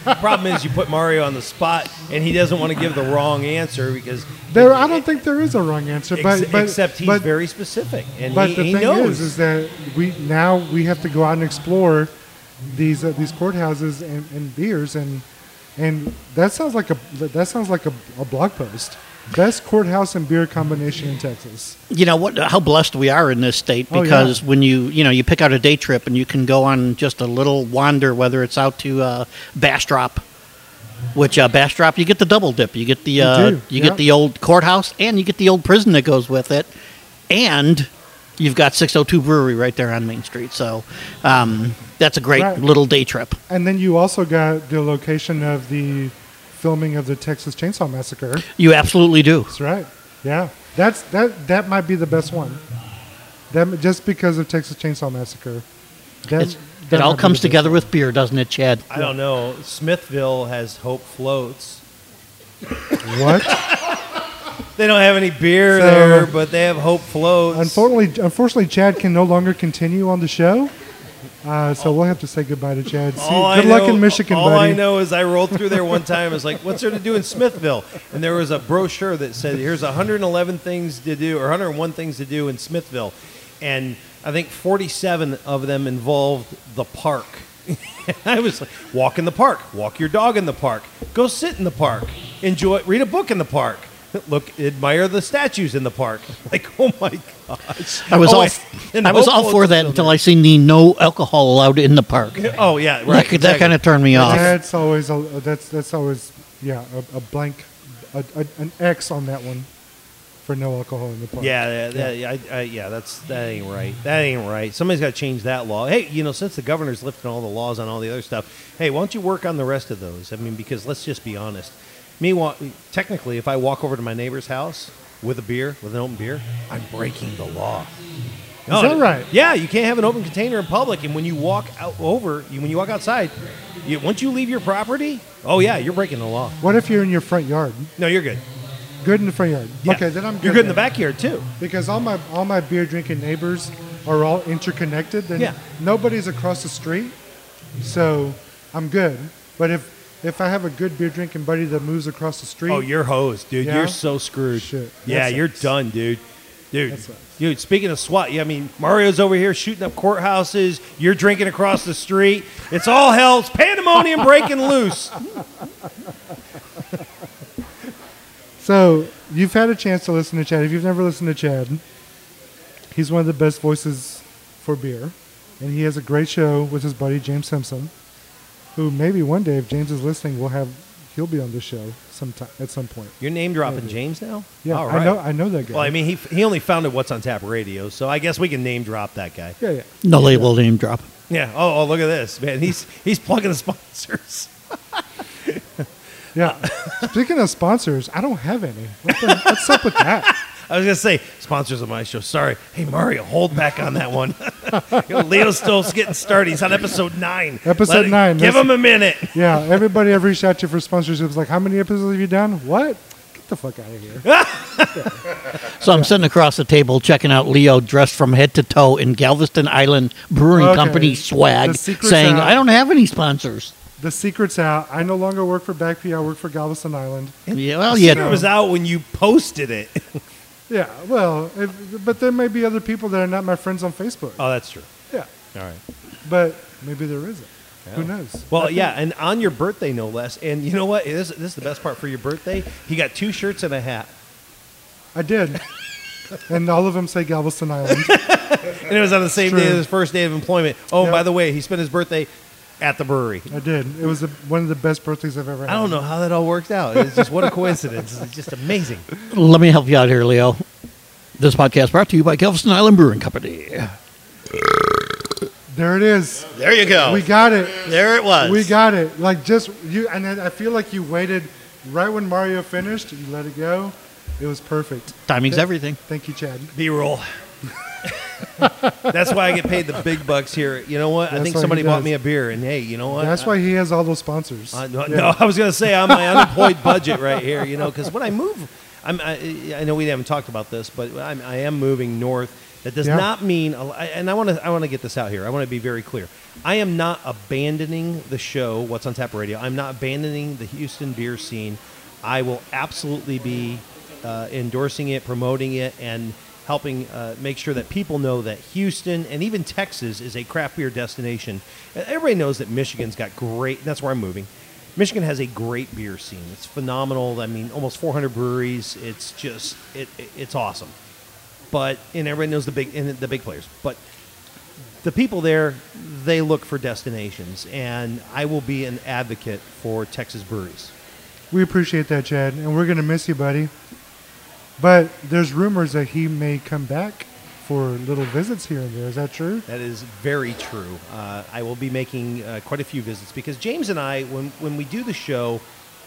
The problem is, you put Mario on the spot, and he doesn't want to give the wrong answer because There, I don't think there is a wrong answer, but, ex- but except he's but, very specific, and But he, the he thing knows. is, is that we now we have to go out and explore these uh, these courthouses and, and beers, and and that sounds like a that sounds like a, a blog post. Best courthouse and beer combination in Texas. You know what? How blessed we are in this state Oh, yeah. because when you you know you pick out a day trip and you can go on just a little wander, whether it's out to uh, Bastrop, which uh, Bastrop you get the double dip, you get the You uh, you yeah. get the old courthouse and you get the old prison that goes with it, and you've got 602 Brewery right there on Main Street. So um, that's a great Right. little day trip. And then you also got the location of the filming of the Texas Chainsaw Massacre. You absolutely do. That's right. Yeah, that's that that might be the best one. That just because of Texas Chainsaw Massacre. That, It's, that it all comes the together with beer, doesn't it, Chad? I don't know. Smithville has Hope Floats. What? They don't have any beer So- there, but they have Hope Floats. Unfortunately, unfortunately, Chad can no longer continue on the show. Uh, so we'll have to say goodbye to Chad. See, All good I luck know- in Michigan, all buddy. I know is I rolled through there one time. I was like, "What's there to do in Smithville?" And there was a brochure that said, "Here's 111 things to do, or 101 things to do in Smithville," and I think 47 of them involved the park. I was like, "Walk in the park, walk your dog in the park, go sit in the park, enjoy, read a book in the park." Look, admire the statues in the park. Like, oh my gosh! I was Oh, all and- and I was all for that until there. I seen the no alcohol allowed in the park. Oh yeah, right. that that kind of turned me off. That's always a, that's that's always yeah a, a blank, a, a, an X on that one for no alcohol in the park. Yeah, yeah, yeah, I, I, yeah. That's that ain't right. That ain't right. Somebody's got to change that law. Hey, you know, since the governor's lifting all the laws on all the other stuff, hey, why don't you work on the rest of those? I mean, because let's just be honest. Me, technically, if I walk over to my neighbor's house with a beer, with an open beer, I'm breaking the law. Is that right? Yeah, you can't have an open container in public, and when you walk out over, you, when you walk outside, you, once you leave your property, oh yeah, you're breaking the law. What if you're in your front yard? No, you're good. Good in the front yard. Yeah. Okay, then I'm good. You're good in the backyard too. because all my all my beer drinking neighbors are all interconnected. Then Yeah. nobody's across the street, so I'm good. But if if I have a good beer drinking buddy that moves across the street, Oh, you're hosed, dude. Yeah? You're so screwed. Shit. Yeah, That you're done, dude. Dude, dude. Speaking of SWAT, yeah, I mean Mario's over here shooting up courthouses. You're drinking across the street. It's all hell. It's pandemonium breaking loose. So you've had a chance to listen to Chad. If you've never listened to Chad, he's one of the best voices for beer, and he has a great show with his buddy James Simpson, who maybe one day, if James is listening, we'll have he'll be on the show sometime at some point. You're name dropping James now. Yeah, all I know I know that guy. Well, I mean, he he only founded What's on Tap Radio, so I guess we can name drop that guy. yeah, yeah. No label name drop. Yeah. Oh, oh, look at this, man. He's he's plugging the sponsors. Yeah. Speaking of sponsors, I don't have any. What the, what's up with that? I was gonna say sponsors of my show. Sorry, hey Mario, hold back on that one. You know, Leo's still getting started. He's on episode nine. Episode Let it- nine. Give him a minute. Yeah, everybody I've reached out to for sponsorships like, how many episodes have you done? What? Get the fuck out of here. So I'm sitting across the table checking out Leo dressed from head to toe in Galveston Island Brewing Okay. Company swag, saying, out. I don't have any sponsors. The secret's out. I no longer work for Back Pew. I work for Galveston Island. Yeah, well, Secret yeah. was out when you posted it. Yeah, well, if, but there may be other people that are not my friends on Facebook. Oh, that's true. Yeah, All right. but maybe there isn't. Who knows? Well, yeah, and on your birthday, no less. And you know what? This, this is the best part for your birthday. He got two shirts and a hat. I did. and all of them say Galveston Island. And it was on the same day True. as his first day of employment. Oh, Yeah. by the way, he spent his birthday at the brewery. I did. It was the, one of the best birthdays I've ever had. I don't know how that all worked out. It's just what a coincidence. It's just amazing. Let me help you out here, Leo. This podcast brought to you by Galveston Island Brewing Company. There it is. There you go. We got it. there it was. We got it. Like just you, and then I feel like you waited right when Mario finished. You let it go. It was perfect. Timing's Yeah. everything. Thank you, Chad. B roll. That's why I get paid the big bucks here. You know what? I That's think why he somebody bought does. me a beer, and hey, you know what? That's why he has all those sponsors. Uh, no, no, I was going to say I'm my unemployed budget right here. You know, because when I move, I'm, I, I know we haven't talked about this, but I'm, I am moving north. That does Yeah. not mean, and I want to I want to get this out here. I want to be very clear. I am not abandoning the show. What's on Tap Radio? I'm not abandoning the Houston beer scene. I will absolutely be uh, endorsing it, promoting it, and helping uh, make sure that people know that Houston and even Texas is a craft beer destination. Everybody knows that Michigan's got great. That's where I'm moving. Michigan has a great beer scene. It's phenomenal. I mean, almost 400 breweries. It's just it, it it's awesome. But and everybody knows the big and the big players. But the people there, they look for destinations, and I will be an advocate for Texas breweries. We appreciate that, Chad, and we're gonna miss you, buddy. But there's rumors that he may come back for little visits here and there. Is that true? That is very true. Uh, I will be making uh, quite a few visits because James and I, when when we do the show,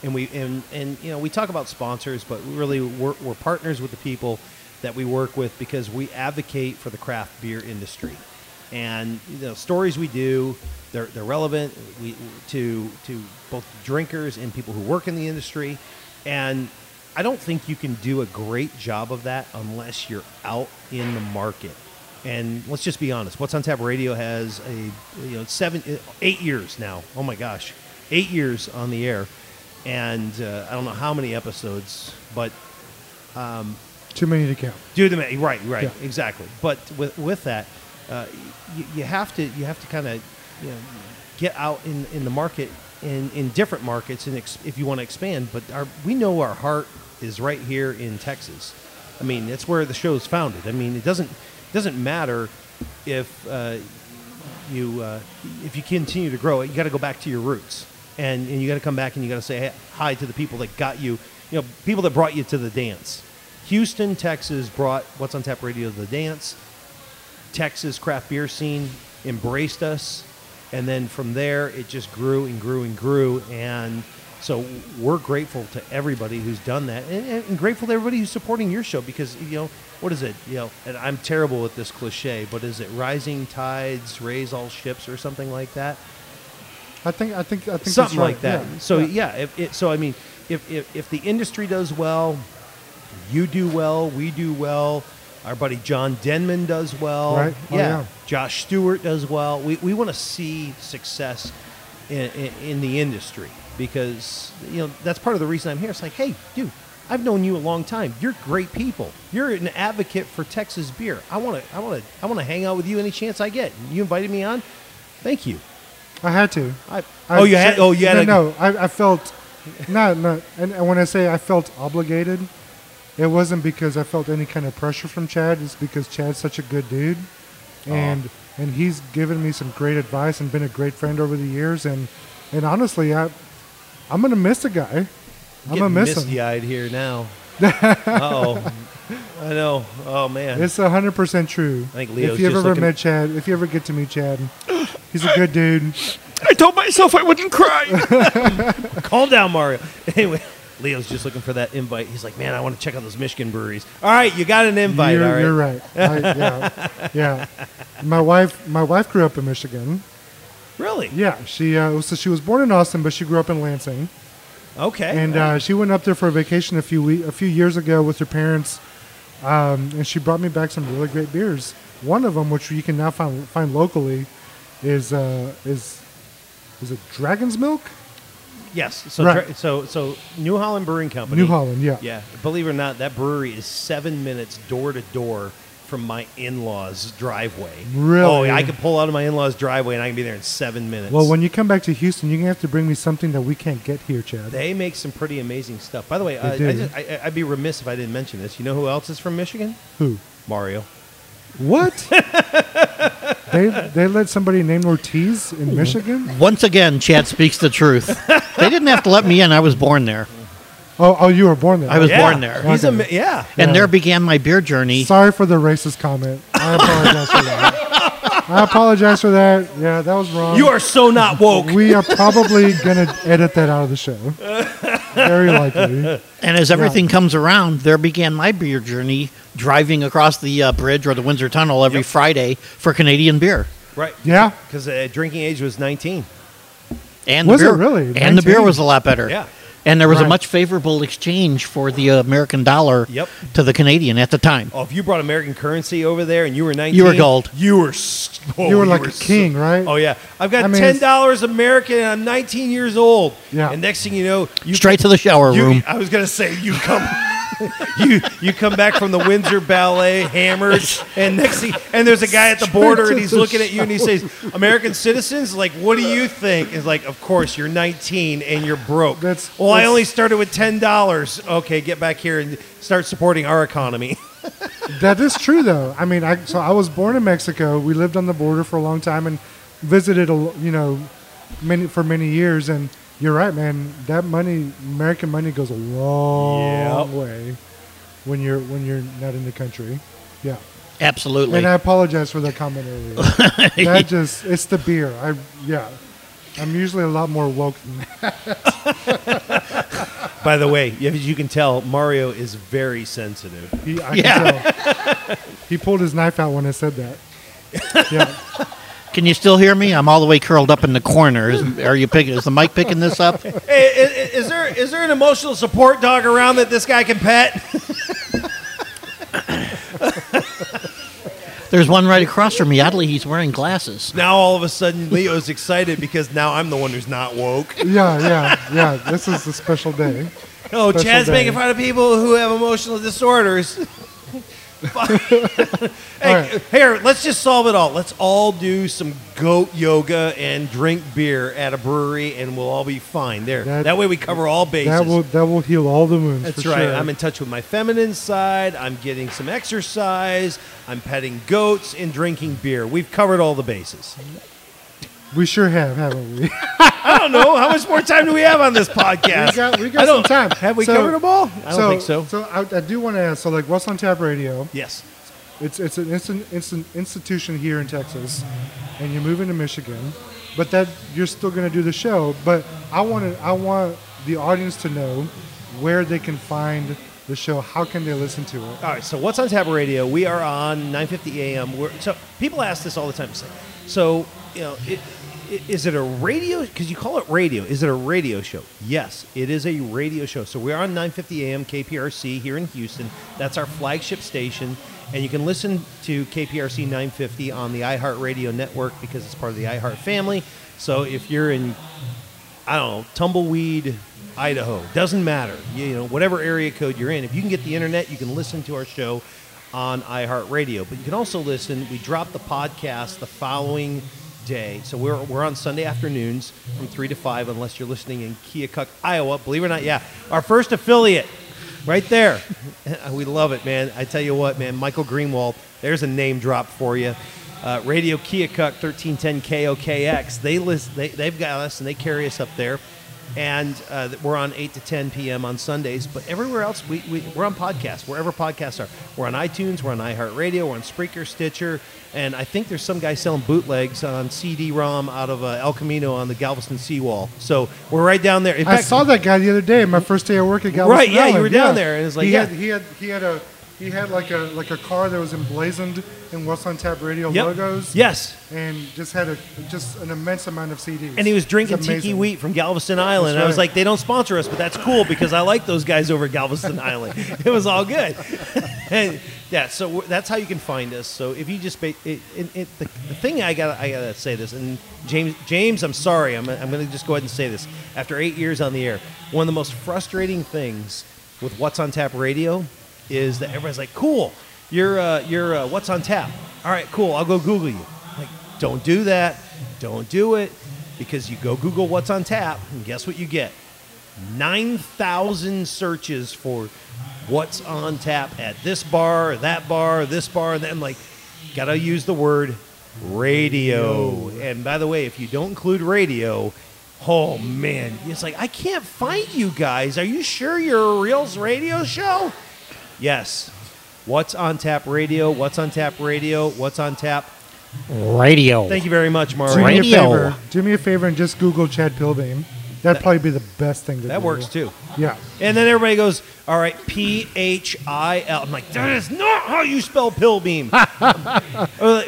and we and and you know we talk about sponsors, but really we're, we're partners with the people that we work with because we advocate for the craft beer industry, and you know stories we do. They're, they're relevant we, to to both drinkers and people who work in the industry, and I don't think you can do a great job of that unless you're out in the market. And let's just be honest. What's on Tap Radio has a you know seven, eight years now. Oh my gosh, eight years on the air, and uh, I don't know how many episodes, but Too many to count. do the ma- right, right, Yeah. exactly. But with with that, uh, you, you have to you have to kind of you know get out in, in the market in, in different markets and ex- if you want to expand. But our we know our heart is right here in Texas. I mean, that's where the show is founded. I mean, it doesn't doesn't matter if uh, you uh, if you continue to grow it, you got to go back to your roots, and, and you got to come back and you got to say hi to the people that got you, you know, people that brought you to the dance. Houston, Texas brought What's on Tap Radio to the dance. Texas craft beer scene embraced us, and then from there it just grew and grew and grew, and so we're grateful to everybody who's done that, and, and, grateful to everybody who's supporting your show because you know what is it? You know, and I'm terrible with this cliche, but is it rising tides raise all ships or something like that? I think. I think. I think something right. like that. Yeah. So Yeah. yeah, if it, so I mean, if, if if the industry does well, you do well, we do well. Our buddy John Denman does well. Right. Oh, yeah. yeah. Josh Stewart does well. We, we want to see success in, in, in the industry because you know that's part of the reason I'm here. It's like, hey, dude, I've known you a long time. You're great people. You're an advocate for Texas beer. I want to I want to I want to hang out with you any chance I get. You invited me on. Thank you. I had to. I, I- oh, you had oh you had no, a, no. I, I felt not not, and, and when I say I felt obligated, it wasn't because I felt any kind of pressure from Chad. It's because Chad's such a good dude, and and he's given me some great advice and been a great friend over the years. And and honestly, I I'm gonna miss a guy. I'm gonna miss him. misty-eyed here now. oh, I know. Oh man, It's hundred percent true. I think Leo's if you just ever looking- met Chad, if you ever get to meet Chad, he's a good dude. I told myself I wouldn't cry. calm down, Mario. anyway, Leo's just looking for that invite. He's like, man, I want to check out those Michigan breweries. All right, you got an invite. you're, all right. you're right. I, yeah, yeah. My wife, my wife grew up in Michigan. Really? Yeah, she uh, so she was born in Austin, but she grew up in Lansing, Okay. and uh, she went up there for a vacation a few we- a few years ago with her parents, um, and she brought me back some really great beers. One of them, which you can now find find locally, is uh, is is it Dragon's Milk? yes. So, Right. dra- so, so New Holland Brewing Company. New Holland, yeah. Yeah. Believe it or not, that brewery is seven minutes door to door from my in-laws' driveway. Really? Oh, I can pull out of my in-laws' driveway and I can be there in seven minutes. Well, when you come back to Houston, you're gonna have to bring me something that we can't get here, Chad. They make some pretty amazing stuff. By the way, uh, I do. just, I, I'd be remiss if I didn't mention this. You know who else is from Michigan? Who? Mario. What? they they let somebody named Ortiz in Michigan? Once again, Chad speaks the truth. they didn't have to let me in. I was born there. Oh, oh, you were born there. I was Yeah, born there. He's a Okay. mi- yeah. And there began my beer journey. Sorry for the racist comment. I apologize for that. I apologize for that. Yeah, that was wrong. You are so not woke. We are probably gonna edit that out of the show. Very likely. And as everything comes around, there began my beer journey driving across the uh, bridge or the Windsor Tunnel every Yep. Friday for Canadian beer. right. Yeah. Because uh, drinking age was 19. And Was the it beer, really? And the beer 19? was a lot better. Yeah. And there was a much favorable exchange for the American dollar Yep. to the Canadian at the time. Oh, if you brought American currency over there and you were 19, You were gold. You were, s- oh, You were like a so- king, right? Oh yeah, I've got I mean, $10 American and I'm 19 years old. Yeah. And next thing you know, you Straight to the shower you, room. I was gonna say you come. you you come back from the Windsor Ballet hammered, and next thing, and there's a guy at the border, and he's looking at you, and he says, "American citizens, like, what do you think?" Is like, "Of course, you're 19 and you're broke." That's- well, I only started with ten dollars. Okay, get back here and start supporting our economy. That is true, though. I mean, I, so I was born in Mexico. We lived on the border for a long time and visited, a, you know, many for many years. And you're right, man. That money, American money, goes a long Yep. way when you're when you're not in the country. Yeah. Absolutely. And I apologize for that comment earlier. that just it's the beer. I yeah. I'm usually a lot more woke than that. By the way, as you can tell, Mario is very sensitive. He, I Yeah. can tell. he pulled his knife out when I said that. Yeah. Can you still hear me? I'm all the way curled up in the corner. Is, are you picking? Is the mic picking this up? Hey, is, is there is there an emotional support dog around that this guy can pet? There's one right across from me. Oddly, he's wearing glasses. Now all of a sudden Leo's excited because now I'm the one who's not woke. Yeah, yeah, yeah. This is a special day. Oh, Special Chad's day. making fun of people who have emotional disorders. hey, right. here, let's just solve it all. Let's all do some goat yoga and drink beer at a brewery, and we'll all be fine. There. That, That- way, we cover all bases. That will that will heal all the wounds. That's right. Sure. I'm in touch with my feminine side. I'm getting some exercise. I'm petting goats and drinking beer. We've covered all the bases. We sure have, haven't we? I don't know how much more time do we have on this podcast. we got we got some time. Have we So- covered them all? I don't think so. So I, I do want to ask. So like, what's on tap radio? Yes. It's it's an instant, instant institution here in Texas, and you're moving to Michigan, but that you're still going to do the show. But I want to I want the audience to know where they can find the show. How can they listen to it? All right. So what's on tap radio? We are on 9:50 a.m. We're, so people ask this all the time. It's like, So you know, it, is it a radio? Because you call it radio. Is it a radio show? Yes, it is a radio show. So we're on 9:50 a.m. KPRC here in Houston. That's our flagship station, and you can listen to KPRC 950 on the iHeartRadio network because it's part of the iHeart family. So if you're in I don't know, Tumbleweed, Idaho. Doesn't matter. You, know, whatever area code you're in. If you can get the internet, you can listen to our show on iHeartRadio. But you can also listen. We drop the podcast the following day. So we're, we're on Sunday afternoons from 3 to 5, unless you're listening in Keokuk, Iowa. Believe it or not, yeah. Our first affiliate right there. we love it, man. I tell you what, man. Michael Greenwald, there's a name drop for you. Uh, Radio Keokuk 1310 KOKX. They list, they, they've got us and they carry us up there. And uh, we're on 8 to 10 p.m. on Sundays. But everywhere else, we, we, we're on podcasts, wherever podcasts are. We're on iTunes, we're on iHeartRadio, we're on Spreaker, Stitcher, and I think there's some guy selling bootlegs on CD-ROM out of uh, El Camino on the Galveston seawall. So we're right down there. In I fact, saw that guy the other day. My first day at work at Galveston Right, yeah, you were down there, and it's like, he yeah. had he had he had a he had like a like a car that was emblazoned in What's on Tap Radio Yep. logos. Yes. and just had a just an immense amount of CDs. And he was drinking tiki wheat from Galveston Island. And I was like, they don't sponsor us, but that's cool because I like those guys over at Galveston Island. It was all good. and yeah, so that's how you can find us. So if you just, it, it, it, the, the thing I got, I gotta say this, and James, James, I'm sorry, I'm, I'm gonna just go ahead and say this. After eight years on the air, one of the most frustrating things with What's on Tap Radio is that everybody's like, cool, you're, uh, you're uh, What's on Tap. All right, cool, I'll go Google you. Like, don't do that. Don't do it because you go Google what's on tap, and guess what you get? 9,000 searches for what's on tap at this bar, that bar, this bar. And then, like, gotta use the word radio. And by the way, if you don't include radio, oh man, it's like, I can't find you guys. Are you sure you're a real radio show? Yes. What's on tap radio? What's on tap radio? What's on tap? Radio. Thank you very much, Mario. do Mario. me a Radio. favor. Do me a favor and just Google Chad Pilbeam. That'd probably be the best thing to do. That works too. Yeah. And then everybody goes, all right, P H I L. I'm like, that is not how you spell Pilbeam. uh,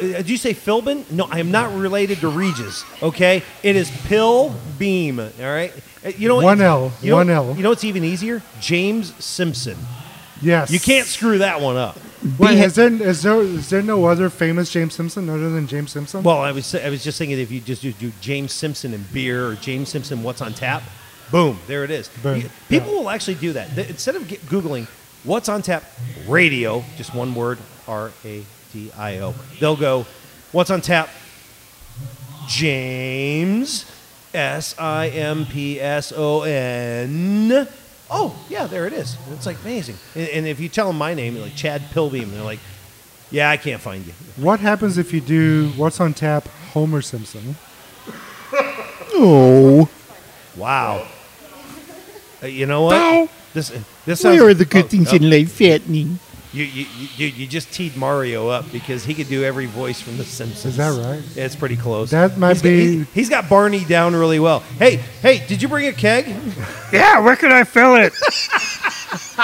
did you say Philbin? No, I am not related to Regis. Okay, it is Pill Beam. All right. Uh, You know what- One L, You know, one L. You know what's even easier? James Simpson. Yes. You can't screw that one up. Wait, Be- is there is there is there no other famous James Simpson other than James Simpson? Well, I was I was just thinking if you just do, do James Simpson and beer or James Simpson what's on tap, boom, there it is. Boom, You- People yeah. will actually do that. They- instead of get, googling what's on tap radio, just one word R A D I O. They'll go what's on tap James S I M P S O N. Oh, yeah, there it is. It's like amazing. And, and if you tell them my name, like Chad Pilbeam, they're like, "Yeah, I can't find you." what happens if you do what's on tap Homer Simpson? Oh, Wow. Uh, you know what? No. This this sounds, where are the good oh, things oh, in life happening? You, you, you, you just teed Mario up because he could do every voice from The Simpsons. Is that right? Yeah, it's pretty close. That might He's got- be- he- he's got Barney down really well. Hey, hey, did you bring a keg? Yeah, where can I fill it?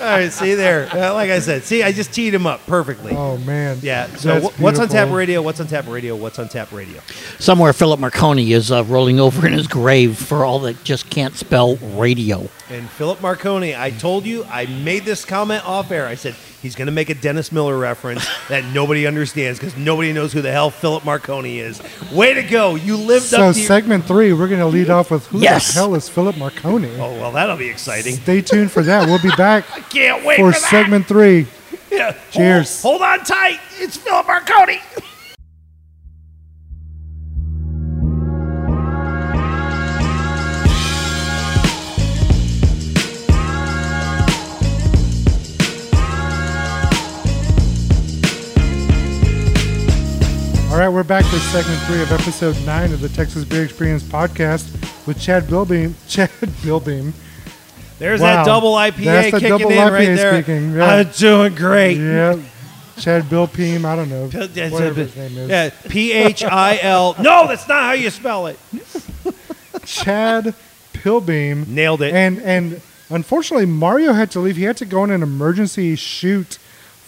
All right, see there. Uh, like I said, see, I just teed him up perfectly. Oh man. Yeah. So That's wh- what's on tap beautiful. radio? What's on tap radio? What's on tap radio? Somewhere Philip Marconi is uh, rolling over in his grave for all that just can't spell radio. And Philip Marconi, I told you, I made this comment off air. I said he's going to make a Dennis Miller reference that nobody understands because nobody knows who the hell Philip Marconi is. Way to go! You lived So up to So segment three, we're going to lead off with who Yes. the hell is Philip Marconi? Oh well, that'll be exciting. Stay tuned for that. We'll be back I Can't wait for for, that. segment three. Yeah. Cheers. Hold, hold on tight. It's Philip Marconi. Right, we're back for segment three of episode nine of the Texas Beer Experience podcast with Chad Bilbeam. Chad Bilbeam. There's Wow. that double IPA That's kicking double in IPA right there. speaking, yeah. I'm doing great. Yeah. Chad Bilbeam. I don't know. Whatever his name is. Yeah, P H I L. No, that's not how you spell it. Chad Pilbeam. Nailed it. And and unfortunately, Mario had to leave. He had to go on an emergency shoot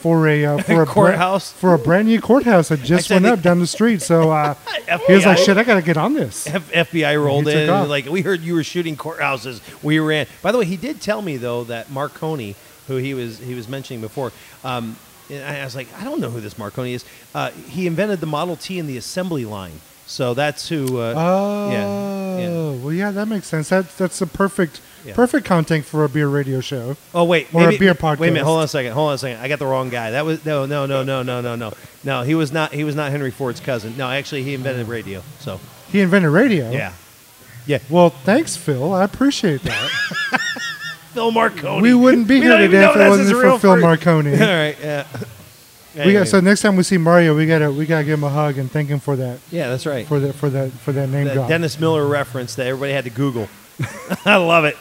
for a uh, for a bra- Courthouse? for a brand new courthouse that just Actually, went up down the street. So uh, he was like, "Shit, I got to get on this." F- FBI rolled in. And like we heard you were shooting courthouses. We ran. By the way, he did tell me though that Marconi, who he was he was mentioning before, um, and I was like, I don't know who this Marconi is. Uh, he invented the Model T in the assembly line. So that's who. Uh, Oh, yeah. well, yeah, that makes sense. That that's a perfect Yeah. perfect content for a beer radio show. Oh wait, Or a maybe- beer Wait a minute, hold on a second. Hold on a second. I got the wrong guy. That was no, no, no, no, no, no, no. No, he was not. He was not Henry Ford's cousin. No, actually, he invented radio. So He invented radio. yeah, yeah. Well, thanks, Phil. I appreciate that. Phil Marconi. we wouldn't be We here today if it wasn't for Phil Marconi. All right. Yeah. we got, so next time we see Mario, we gotta we gotta give him a hug and thank him for that Yeah, that's right. for that for that for that name that drop. Dennis Miller reference that everybody had to Google. I love it.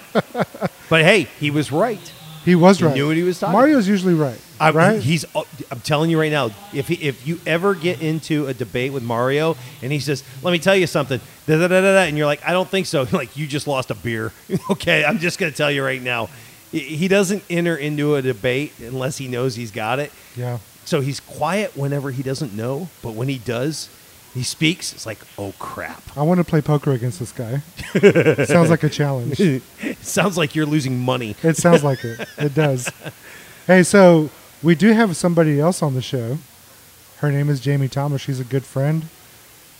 but hey, he was right. he was He right. knew what he was talking Mario's usually right, I, right? He's. oh, I'm telling you right now. If he, if you ever get into a debate with Mario and he says, "Let me tell you something," da, da, da, da, da, and you're like, "I don't think so," like you just lost a beer. okay, I'm just gonna tell you right now. He doesn't enter into a debate unless he knows he's got it. yeah. So he's quiet whenever he doesn't know, but when he does, he speaks. It's like, "Oh crap!" I want to play poker against this guy. sounds like a challenge. It sounds like you're losing money. It sounds like it. It does. Hey, so we do have somebody else on the show. Her name is Jamie Thomas. She's a good friend,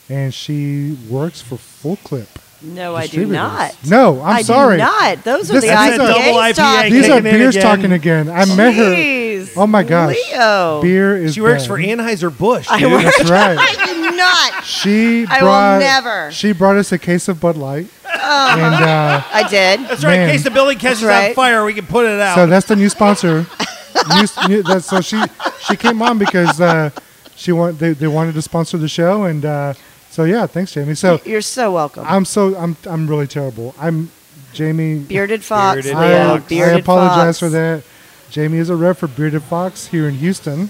and she works for Full Clip. No, I do not. No, I'm sorry. I sorry. Do not. Those are This- the that's a IPA. talking. These are beers again. talking again. I met her. Oh my gosh, Leo. beer is. She works dead. for Anheuser Busch. I work- That's right. I do not. She Brought, I will never. She brought us a case of Bud Light, and uh, I did. That's right. Man. In case the building catches That's on fire, we can put it out. so that's the new sponsor. new, new, that's, so she she came on because uh, she want they, they wanted to sponsor the show, and uh, so yeah, thanks, Jamie. So You're so welcome. I'm so I'm I'm really terrible. I'm Jamie. Bearded Fox, Bearded Leo. I, I Bearded apologize Fox. for that. Jamie is a rep for Bearded Fox here in Houston.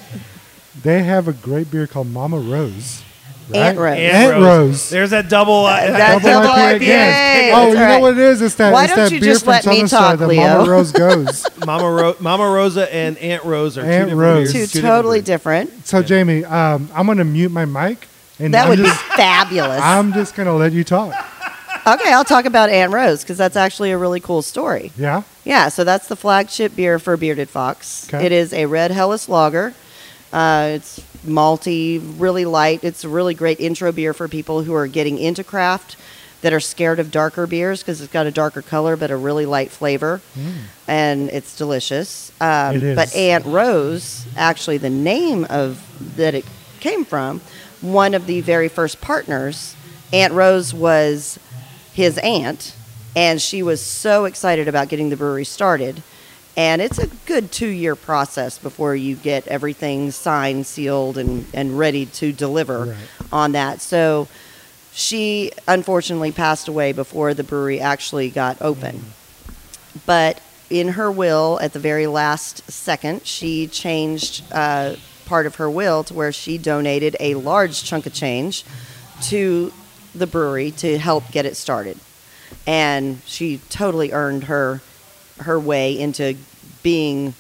They have a great beer called Mama Rose. Aunt Rose. Aunt Rose. There's that double. Uh, That Double double IPA IPA. again. That's Oh, you know what it is? It's that, Why it's don't that you beer just from let me talk, that Leo? Mama Rose goes. Mama, Ro- Mama Rosa and Aunt Rose are two Aunt different Rose. beers, Two different totally breeds. different. So, Jamie, um, I'm going to mute my mic. And That I'm would be just, fabulous. I'm just going to let you talk. okay, I'll talk about Aunt Rose because that's actually a really cool story. Yeah? Yeah, so that's the flagship beer for Bearded Fox. Okay. It is a red Helles lager. Uh, it's malty, really light. It's a really great intro beer for people who are getting into craft that are scared of darker beers because it's got a darker color but a really light flavor, and it's delicious. Um, Mm. It is. But Aunt Rose, actually, the name of that it came from, one of the very first partners, Aunt Rose was his aunt, and she was so excited about getting the brewery started. And it's a good two year process before you get everything signed, sealed, and, and ready to deliver Right. on that. So she unfortunately passed away before the brewery actually got open. But in her will, at the very last second, she changed uh, part of her will to where she donated a large chunk of change to the brewery to help get it started. And she totally earned her her way into being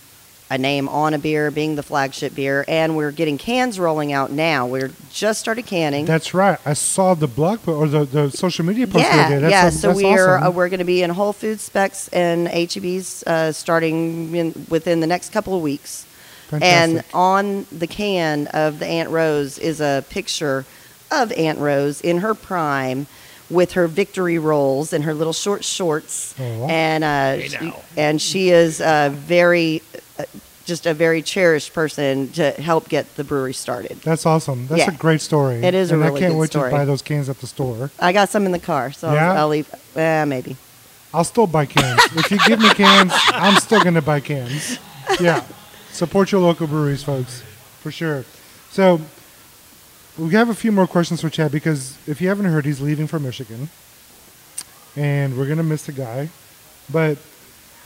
a name on a beer, being the flagship beer, and we're getting cans rolling out now. We're just started canning. That's right. I saw the blog or the, the social media post yeah, yeah. a- so we're awesome. uh, we're going to be in Whole Foods, Specs, and HEBs uh, starting in, within the next couple of weeks. And on the can of the Aunt Rose is a picture of Aunt Rose in her prime with her victory rolls and her little short shorts. Aw. And uh, Hey, she, and she is a very, uh, just a very cherished person to help get the brewery started. That's awesome. That's a great story. It is a and really I can't wait story. to buy those cans at the store. I got some in the car, so Yeah? I'll, I'll leave. Uh, maybe. I'll still buy cans. if you give me cans, I'm still going to buy cans. Yeah. Support your local breweries, folks, for sure. So, we have a few more questions for Chad because if you haven't heard, he's leaving for Michigan, and we're going to miss the guy. But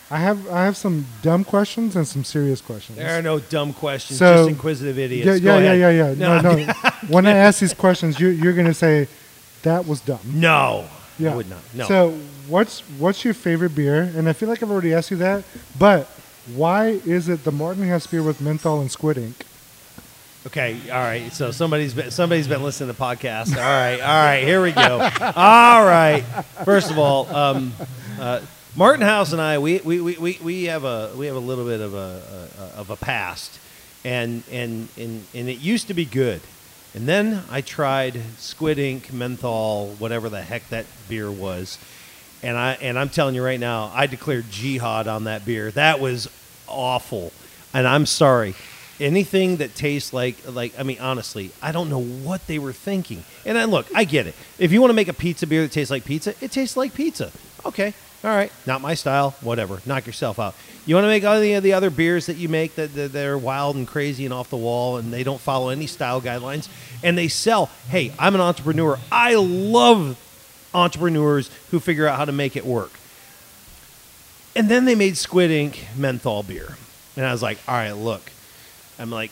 I have I have some dumb questions and some serious questions. There are no dumb questions, So- just inquisitive idiots. yeah, Go yeah, yeah, ahead. yeah, yeah. No, no. when I ask these questions, you, you're going to say that was dumb. No, Yeah. I would not. No. So, what's what's your favorite beer? And I feel like I've already asked you that, but why is it the Martin House beer with menthol and squid ink? Okay, all right. So somebody's been somebody's been listening to the podcast. All right, all right. Here we go. All right. First of all, um, uh, Martin House and I we, we, we, we, we have a we have a little bit of a, a of a past, and and and and it used to be good, and then I tried Squid Ink, menthol, whatever the heck that beer was, and I and I'm telling you right now, I declared jihad on that beer. That was awful, and I'm sorry. Anything that tastes like like I mean honestly, I don't know what they were thinking. And then look, I get it. If you want to make a pizza beer that tastes like pizza, it tastes like pizza. Okay, All right, not my style. Whatever. Knock yourself out. You want to make any of the other beers that you make that, that they're wild and crazy and off the wall and they don't follow any style guidelines and they sell. Hey, I'm an entrepreneur. I love entrepreneurs who figure out how to make it work. And then they made Squid Ink menthol beer. And I was like, all right, look. I'm like,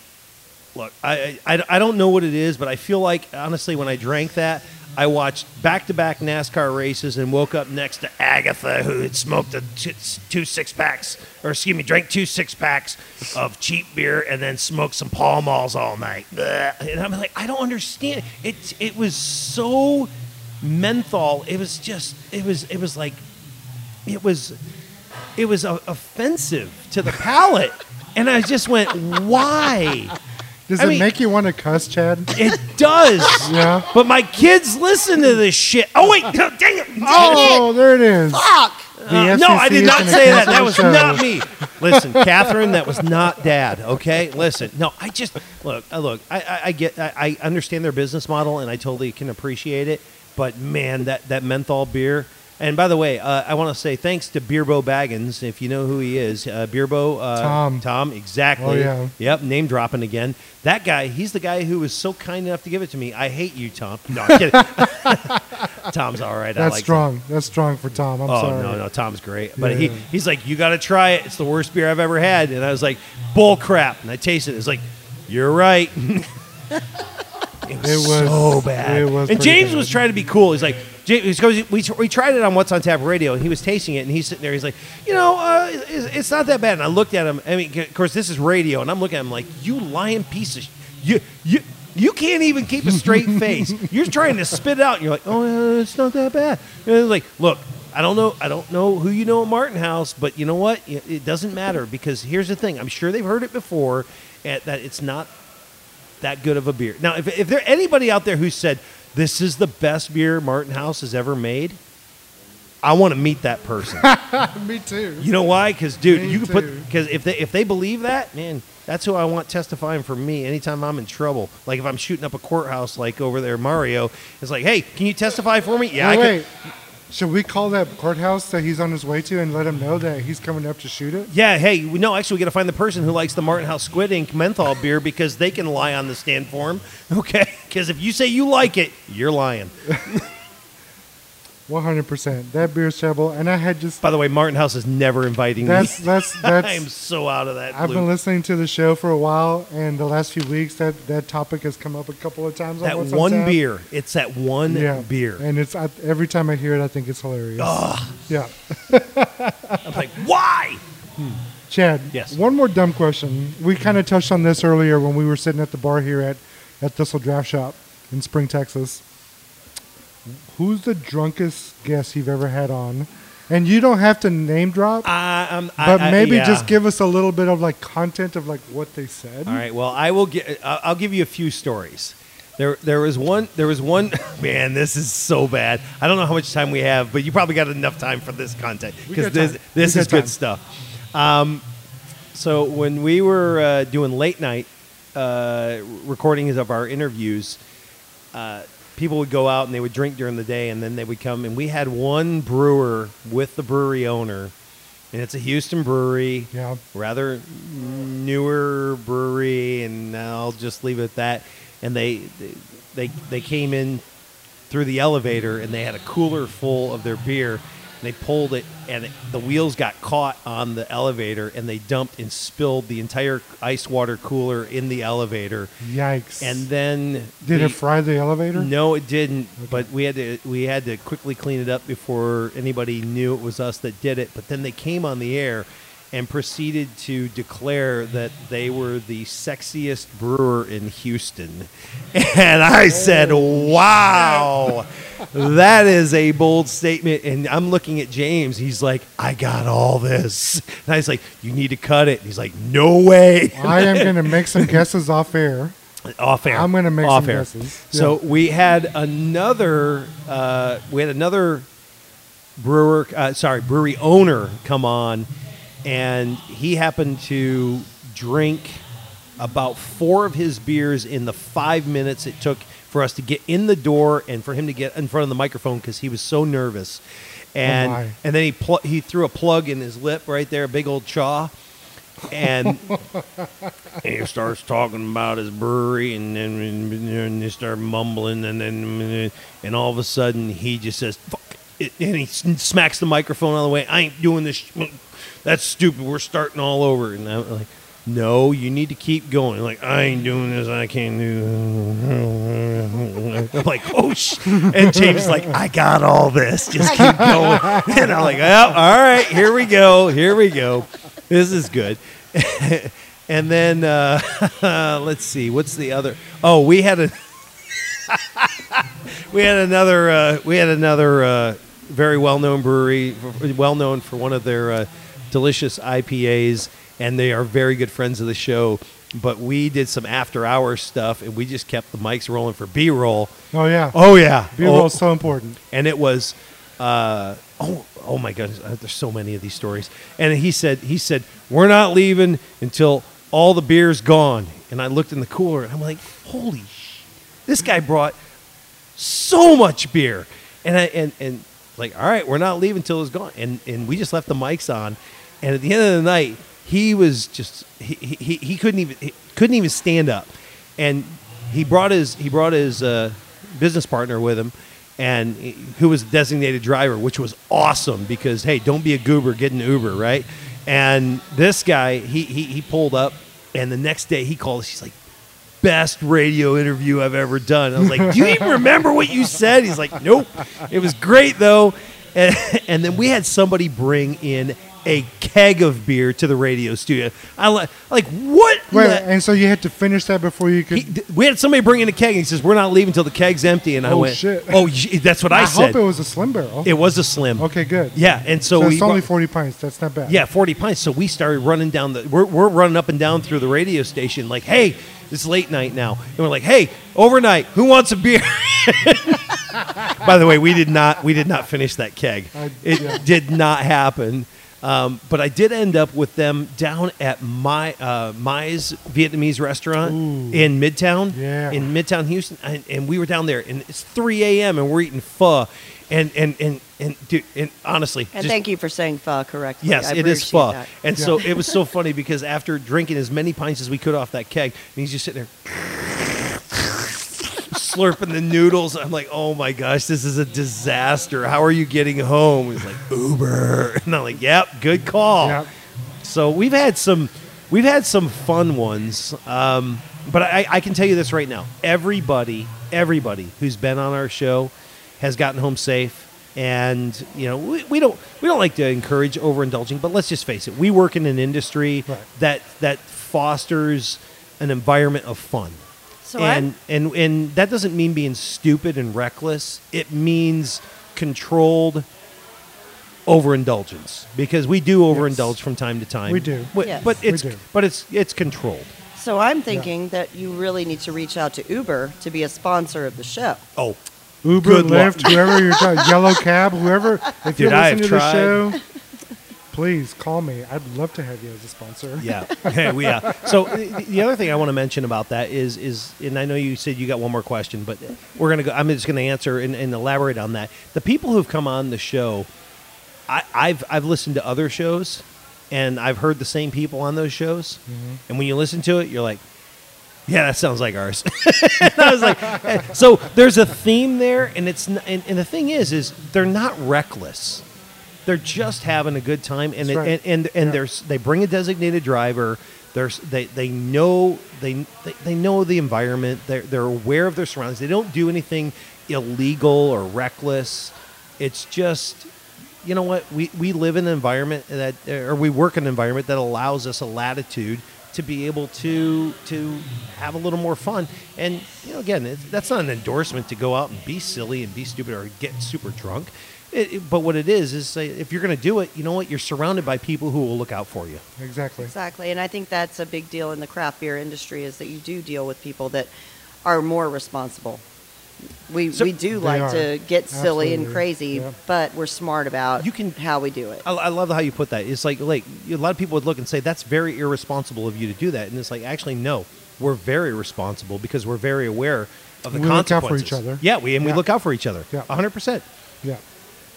look, I, I, I don't know what it is, but I feel like, honestly, when I drank that, I watched back to back NASCAR races and woke up next to Agatha, who had smoked a t- two six packs, or excuse me, drank two six packs of cheap beer and then smoked some Pall Malls all night. And I'm like, I don't understand. It, it was so menthol. It was just, it was, it was like, it was it was uh, offensive to the palate. And I just went, why? Does I it mean- make you want to cuss, Chad? It does. Yeah. But my kids listen to this shit. Oh, wait. No, dang it. Dang Oh, there it is. Fuck! Uh, no, I did not say that. That was show. not me. Listen, Catherine, that was not Dad. Okay, listen. No, I just look. uh, Look, I, I, I get. I, I understand their business model, and I totally can appreciate it. But man, that that menthol beer. And by the way, uh, I want to say thanks to Beerbo Baggins, if you know who he is. Uh, Beerbo uh, Tom. Tom, exactly. Oh, yeah. Yep, name dropping again. That guy, he's the guy who was so kind enough to give it to me. I hate you, Tom. No, I'm kidding. Tom's all right. I That's like him. strong. That's strong for Tom. I'm oh sorry. no, no, Tom's great. But Yeah. he he's like, you got to try it. It's the worst beer I've ever had. And I was like, bull crap. And I tasted it. It's like, you're right. it, was It was- so bad. it was and James bad. was trying to be cool. He's like, James, we, we tried it on What's on Tap Radio, and he was tasting it, and he's sitting there. He's like, you know, uh, it's, it's not that bad. And I looked at him. I mean, of course, this is radio, and I'm looking at him like, you lying piece of sh- you you. You can't even keep a straight face. You're trying to spit it out. And you're like, oh, it's not that bad. And like, look, I don't know. I don't know who you know at Martin House, but you know what? It doesn't matter because here's the thing. I'm sure they've heard it before eh, that it's not that good of a beer. Now, if, if there anybody out there who said this is the best beer Martin House has ever made, I want to meet that person. Me too. you know why? Because dude, Me you can put because if they if they believe that, man, that's who I want testifying for me anytime I'm in trouble. Like if I'm shooting up a courthouse, like over there, Mario, it's like, hey, can you testify for me? Yeah, I Wait, can. Should we call that courthouse that he's on his way to and let him know that he's coming up to shoot it? Yeah, hey, we- no, actually, we got to find the person who likes the Martin House Squid Ink menthol beer because they can lie on the stand for him. Okay, because if you say you like it, you're lying. 100%. That beer's terrible. And I had just. By the way, Martin House is never inviting That's me. that's I am so out of that. I've loop. been listening to the show for a while, and the last few weeks that that topic has come up a couple of times. that one beer. It's that one yeah, beer. and it's I, every time I hear it, I think it's hilarious. Ugh. Yeah, I'm like, why? Hmm. Chad. Yes. One more dumb question. We kind of touched on this earlier when we were sitting at the bar here at at Thistle Draft Shop in Spring, Texas. Who's the drunkest guest you've ever had on? And you don't have to name drop, I, um, I- but I- maybe yeah. just give us a little bit of like content of like what they said. All right. Well, I will get. I'll I'll give you a few stories. There, there was one. There was one. Man, this is so bad. I don't know how much time we have, but you probably got enough time for this content because got this, time. this We is got good time. stuff. Um, so when we were uh, doing late night uh, recordings of our interviews, uh, people would go out and they would drink during the day, and then they would come. And we had one brewer with the brewery owner, and it's a Houston brewery Yeah. rather newer brewery, and I'll just leave it at that. And they they they came in through the elevator, and they had a cooler full of their beer. And they pulled it, and it, the wheels got caught on the elevator, and they dumped and spilled the entire ice water cooler in the elevator. Yikes. And then did the- it fry the elevator? no, it didn't. But we had to we had to quickly clean it up before anybody knew it was us that did it. But then they came on the air and proceeded to declare that they were the sexiest brewer in Houston. And I said, "Wow, that is a bold statement." And I'm looking at James. He's like, "I got all this." And I was like, "You need to cut it." And he's like, "No way." I am going to make some guesses off air. off air. I'm gonna make off some air. guesses. So we had another, uh, we had another brewer, uh, sorry, brewery owner come on, and he happened to drink about four of his beers in the five minutes it took for us to get in the door and for him to get in front of the microphone because he was so nervous. Oh, and my. and then he pl- he threw a plug in his lip right there, a big old chaw, and he starts talking about his brewery, and then and they start mumbling, and then and all of a sudden he just says and he smacks the microphone out of the way. I ain't doing this. sh- That's stupid. We're starting all over, and I'm like. No, you need to keep going. Like I ain't doing this. I can't do. I'm like, oh sh. And James like, I got all this. Just keep going. And I'm like, well, all right, here we go. Here we go. This is good. and then uh, let's see, what's the other? Oh, we had a we had another uh, we had another uh, very well known brewery, well known for one of their uh, delicious IPAs, and they are very good friends of the show. But we did some after hours stuff, and we just kept the mics rolling for B roll. Oh yeah. Oh yeah, B roll is so important. and it was uh, oh oh my goodness uh, there's so many of these stories and he said he said we're not leaving until all the beer's gone and i looked in the cooler and i'm like holy sh- this guy brought so much beer. And i and and like all right we're not leaving until it's gone. And and we just left the mics on. And at the end of the night he was just he he, he couldn't even he couldn't even stand up. And he brought his he brought his uh, business partner with him and who was designated driver which was awesome because hey don't be a goober get an uber right? And this guy he he, he pulled up and the next day he called. Us he's like best radio interview I've ever done. I was like, Do you even remember what you said? He's like, Nope. It was great though. And, and then we had somebody bring in a keg of beer to the radio studio. I li- like what? Wait, and so you had to finish that before you could. he, we had somebody bring in a keg and he says, We're not leaving until the keg's empty. And I Oh, went, shit. Oh, that's what I, I, said. hope it was a slim barrel. It was a slim. okay, good. Yeah. And so, So, we it's only forty pints. That's not bad. yeah, 40 pints. So we started running down the, we're, we're running up and down through the radio station like, hey, it's late night now. And we're like, hey, overnight, who wants a beer? By the way, we did not, we did not finish that keg. I- It yeah. did not happen. Um, but I did end up with them down at my uh, Mai's Vietnamese restaurant in Midtown, Yeah. in Midtown Houston, and, and we were down there, and it's 3 a.m. and we're eating pho, and and and and dude, and honestly, And just- thank you for saying pho correctly. Yes, I it is appreciate pho. that. And so it was so funny because after drinking as many pints as we could off that keg, and he's just sitting there slurping the noodles. I'm like, oh my gosh, this is a disaster. How are you getting home? He's like, Uber. And I'm like, yep, good call. Yep. So we've had some, we've had some fun ones. Um, but I, I can tell you this right now: everybody, everybody who's been on our show has gotten home safe. And you know we, we don't we don't like to encourage overindulging, but let's just face it: we work in an industry Right. that that fosters an environment of fun So I- and, and and that doesn't mean being stupid and reckless. It means controlled overindulgence because we do overindulge from time to time. We do. but, Yes. but it's do. but it's it's controlled. So I'm thinking that you really need to reach out to Uber to be a sponsor of the show. Oh, Uber, Good luck. Lyft, whoever you're talking, Yellow Cab, whoever. If you're Dude, I have listening to tried. the show, please call me. I'd love to have you as a sponsor. yeah, yeah, we yeah. So the, the other thing I want to mention about that is is, and I know you said you got one more question, but we're gonna go. I'm just gonna answer and, and elaborate on that. The people who've come on the show, I, I've I've listened to other shows, and I've heard the same people on those shows, mm-hmm. and when you listen to it, you're like. Yeah, that sounds like ours. I was like, eh, so there's a theme there, and it's n- and, and the thing is, is they're not reckless they're just having a good time and That's right. and and, and Yeah. there's they bring a designated driver there's they they know they they, they know the environment they're, they're aware of their surroundings they don't do anything illegal or reckless it's just you know what we we live in an environment that or we work in an environment that allows us a latitude to be able to to have a little more fun. And you know again it, that's not an endorsement to go out and be silly and be stupid or get super drunk. It, it- but what it is is say if you're going to do it you know what? You're surrounded by people who will look out for you. Exactly. Exactly, and I think that's a big deal in the craft beer industry is that you do deal with people that are more responsible. We So- we do like are. to get silly and crazy, Yeah. but we're smart about You can- how we do it. I, I love how you put that. It's like like a lot of people would look and say that's very irresponsible of you to do that, and it's like actually no, we're very responsible because we're very aware of the We look out for each other. Yeah, we and we look out for each other. Yeah. hundred percent. Yeah,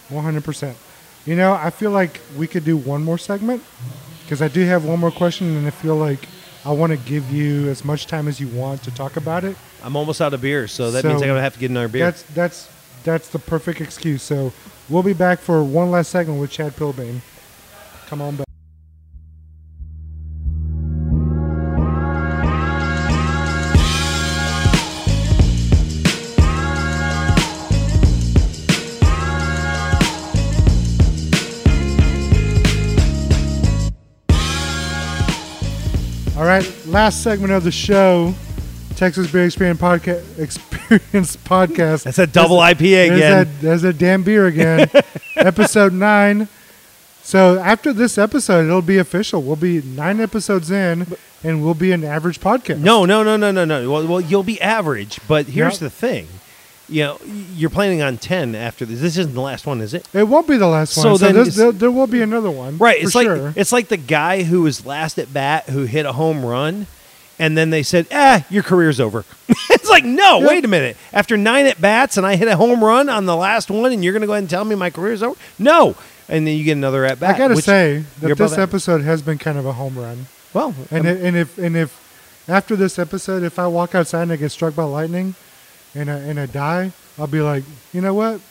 one hundred percent. You know, I feel like we could do one more segment because I do have one more question, and I feel like I want to give you as much time as you want to talk about it. I'm almost out of beer, so that So, means I'm gonna have to get another beer. That's that's that's the perfect excuse. So we'll be back for one last segment with Chad Pilbeam. Come on back. Last segment of the show, Texas Beer Experience Podcast. Experience Podcast. That's a double IPA There's again. that, there's a damn beer again. episode nine. So after this episode, it'll be official. We'll be nine episodes in, and we'll be an average podcast. No, no, no, no, no, no. Well, well you'll be average, but here's Yep. the thing. You know, you're planning on ten after this. This isn't the last one, is it? it won't be the last one. So So, then there, there will be another one. Right. for It's like sure. it's like the guy who was last at bat who hit a home run, and then they said, "Ah, your career's over." it's like, no, wait a minute. After nine at bats, and I hit a home run on the last one, and you're going to go ahead and tell me my career's over? No. And then you get another at bat. I gotta which say that this episode has been kind of a home run. well, And um, i and if and if after this episode, if I walk outside and I get struck by lightning, and I and I die, I'll be like, you know what,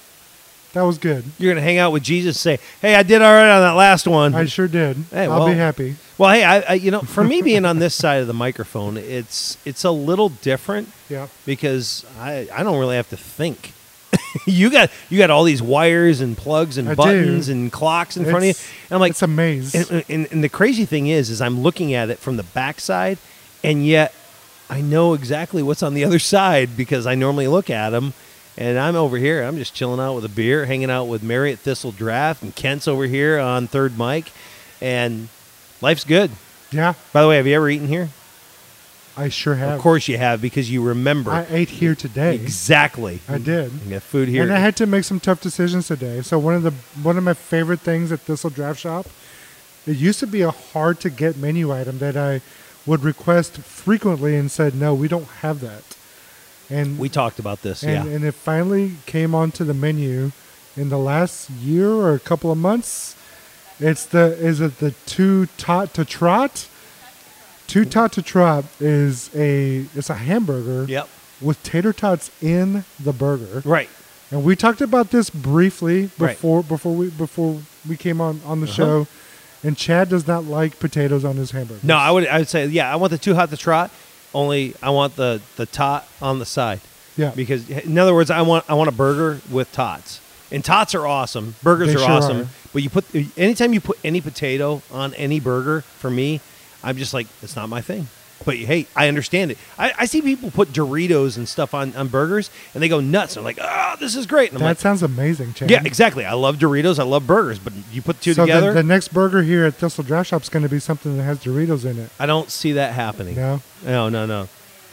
that was good. you're going to hang out with Jesus, and say, "Hey, I did all right on that last one." I sure did. Hey, I'll well- be happy. Well, hey, I, I you know, for me being on this side of the microphone, it's it's a little different Yeah. because I I don't really have to think. you got you got all these wires and plugs and I do. buttons and clocks in front of you. And I'm like, it's a maze. and, and, and the crazy thing is, is I'm looking at it from the backside, and yet I know exactly what's on the other side because I normally look at them. And I'm over here. I'm just chilling out with a beer, hanging out with Mary at Thistle Draft, and Kent's over here on third mic, and life's good. yeah, By the way, have you ever eaten here? I sure have. Of course you have because you remember I ate here today. exactly. I did. Got food here. And I had to make some tough decisions today. So one of the one of my favorite things at Thistle Draft Shop, it used to be a hard to get menu item that I would request frequently and said no, we don't have that. And we talked about this. and, yeah. and it finally came onto the menu in the last year or a couple of months. It's the is it the two tot to trot? Two tot to trot is a it's a hamburger yep. with tater tots in the burger. Right. And we talked about this briefly Right. before before we before we came on on the Uh-huh. show. And Chad does not like potatoes on his hamburger. No, I would. I would say, yeah. I want the too hot to trot. Only I want the the tot on the side Yeah. because, in other words, I want I want a burger with tots. And tots are awesome. Burgers They are sure awesome. are. But you put anytime you put any potato on any burger, for me, I'm just like it's not my thing. But hey, I understand it. I, I see people put Doritos and stuff on, on burgers, and they go nuts. They're like, "Ah, this is great." And I'm that like, sounds amazing, Chad. "Yeah, exactly. I love Doritos. I love burgers, but you put two so together, The, the next burger here at Thistle Draft Shop is going to be something that has Doritos in it. I don't see that happening. No, no, no, no,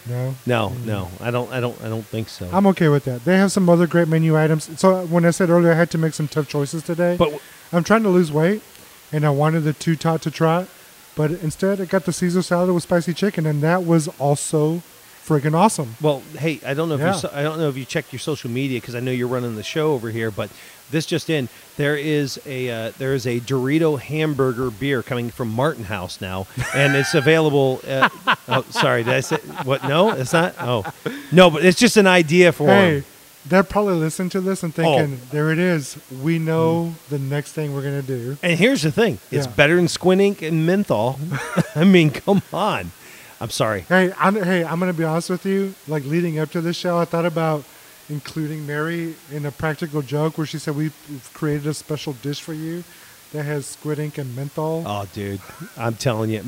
no. no, no. I don't. I don't. I don't think so. I'm okay with that. They have some other great menu items. So when I said earlier I had to make some tough choices today, but I'm trying to lose weight, and I wanted the two tot to trot, but instead I got the Caesar salad with spicy chicken, and that was also friggin' awesome. Well, hey, I don't know if Yeah. you so- I don't know if you checked your social media because I know you're running the show over here, but this just in, there is a uh, there is a Dorito hamburger beer coming from Martin House now, and it's available. Uh, oh, sorry, did I say what? No, it's not. Oh, no, but it's just an idea for 'em. Hey, they're probably listening to this and thinking, Oh. there it is. We know mm-hmm. the next thing we're going to do. And here's the thing: it's Yeah. better than Squid Ink and menthol. Mm-hmm. I mean, come on. I'm sorry. Hey, I'm, hey, I'm going to be honest with you. Like leading up to this show, I thought about including Mary in a practical joke where she said, We've created a special dish for you that has squid ink and menthol. Oh, dude, I'm telling you,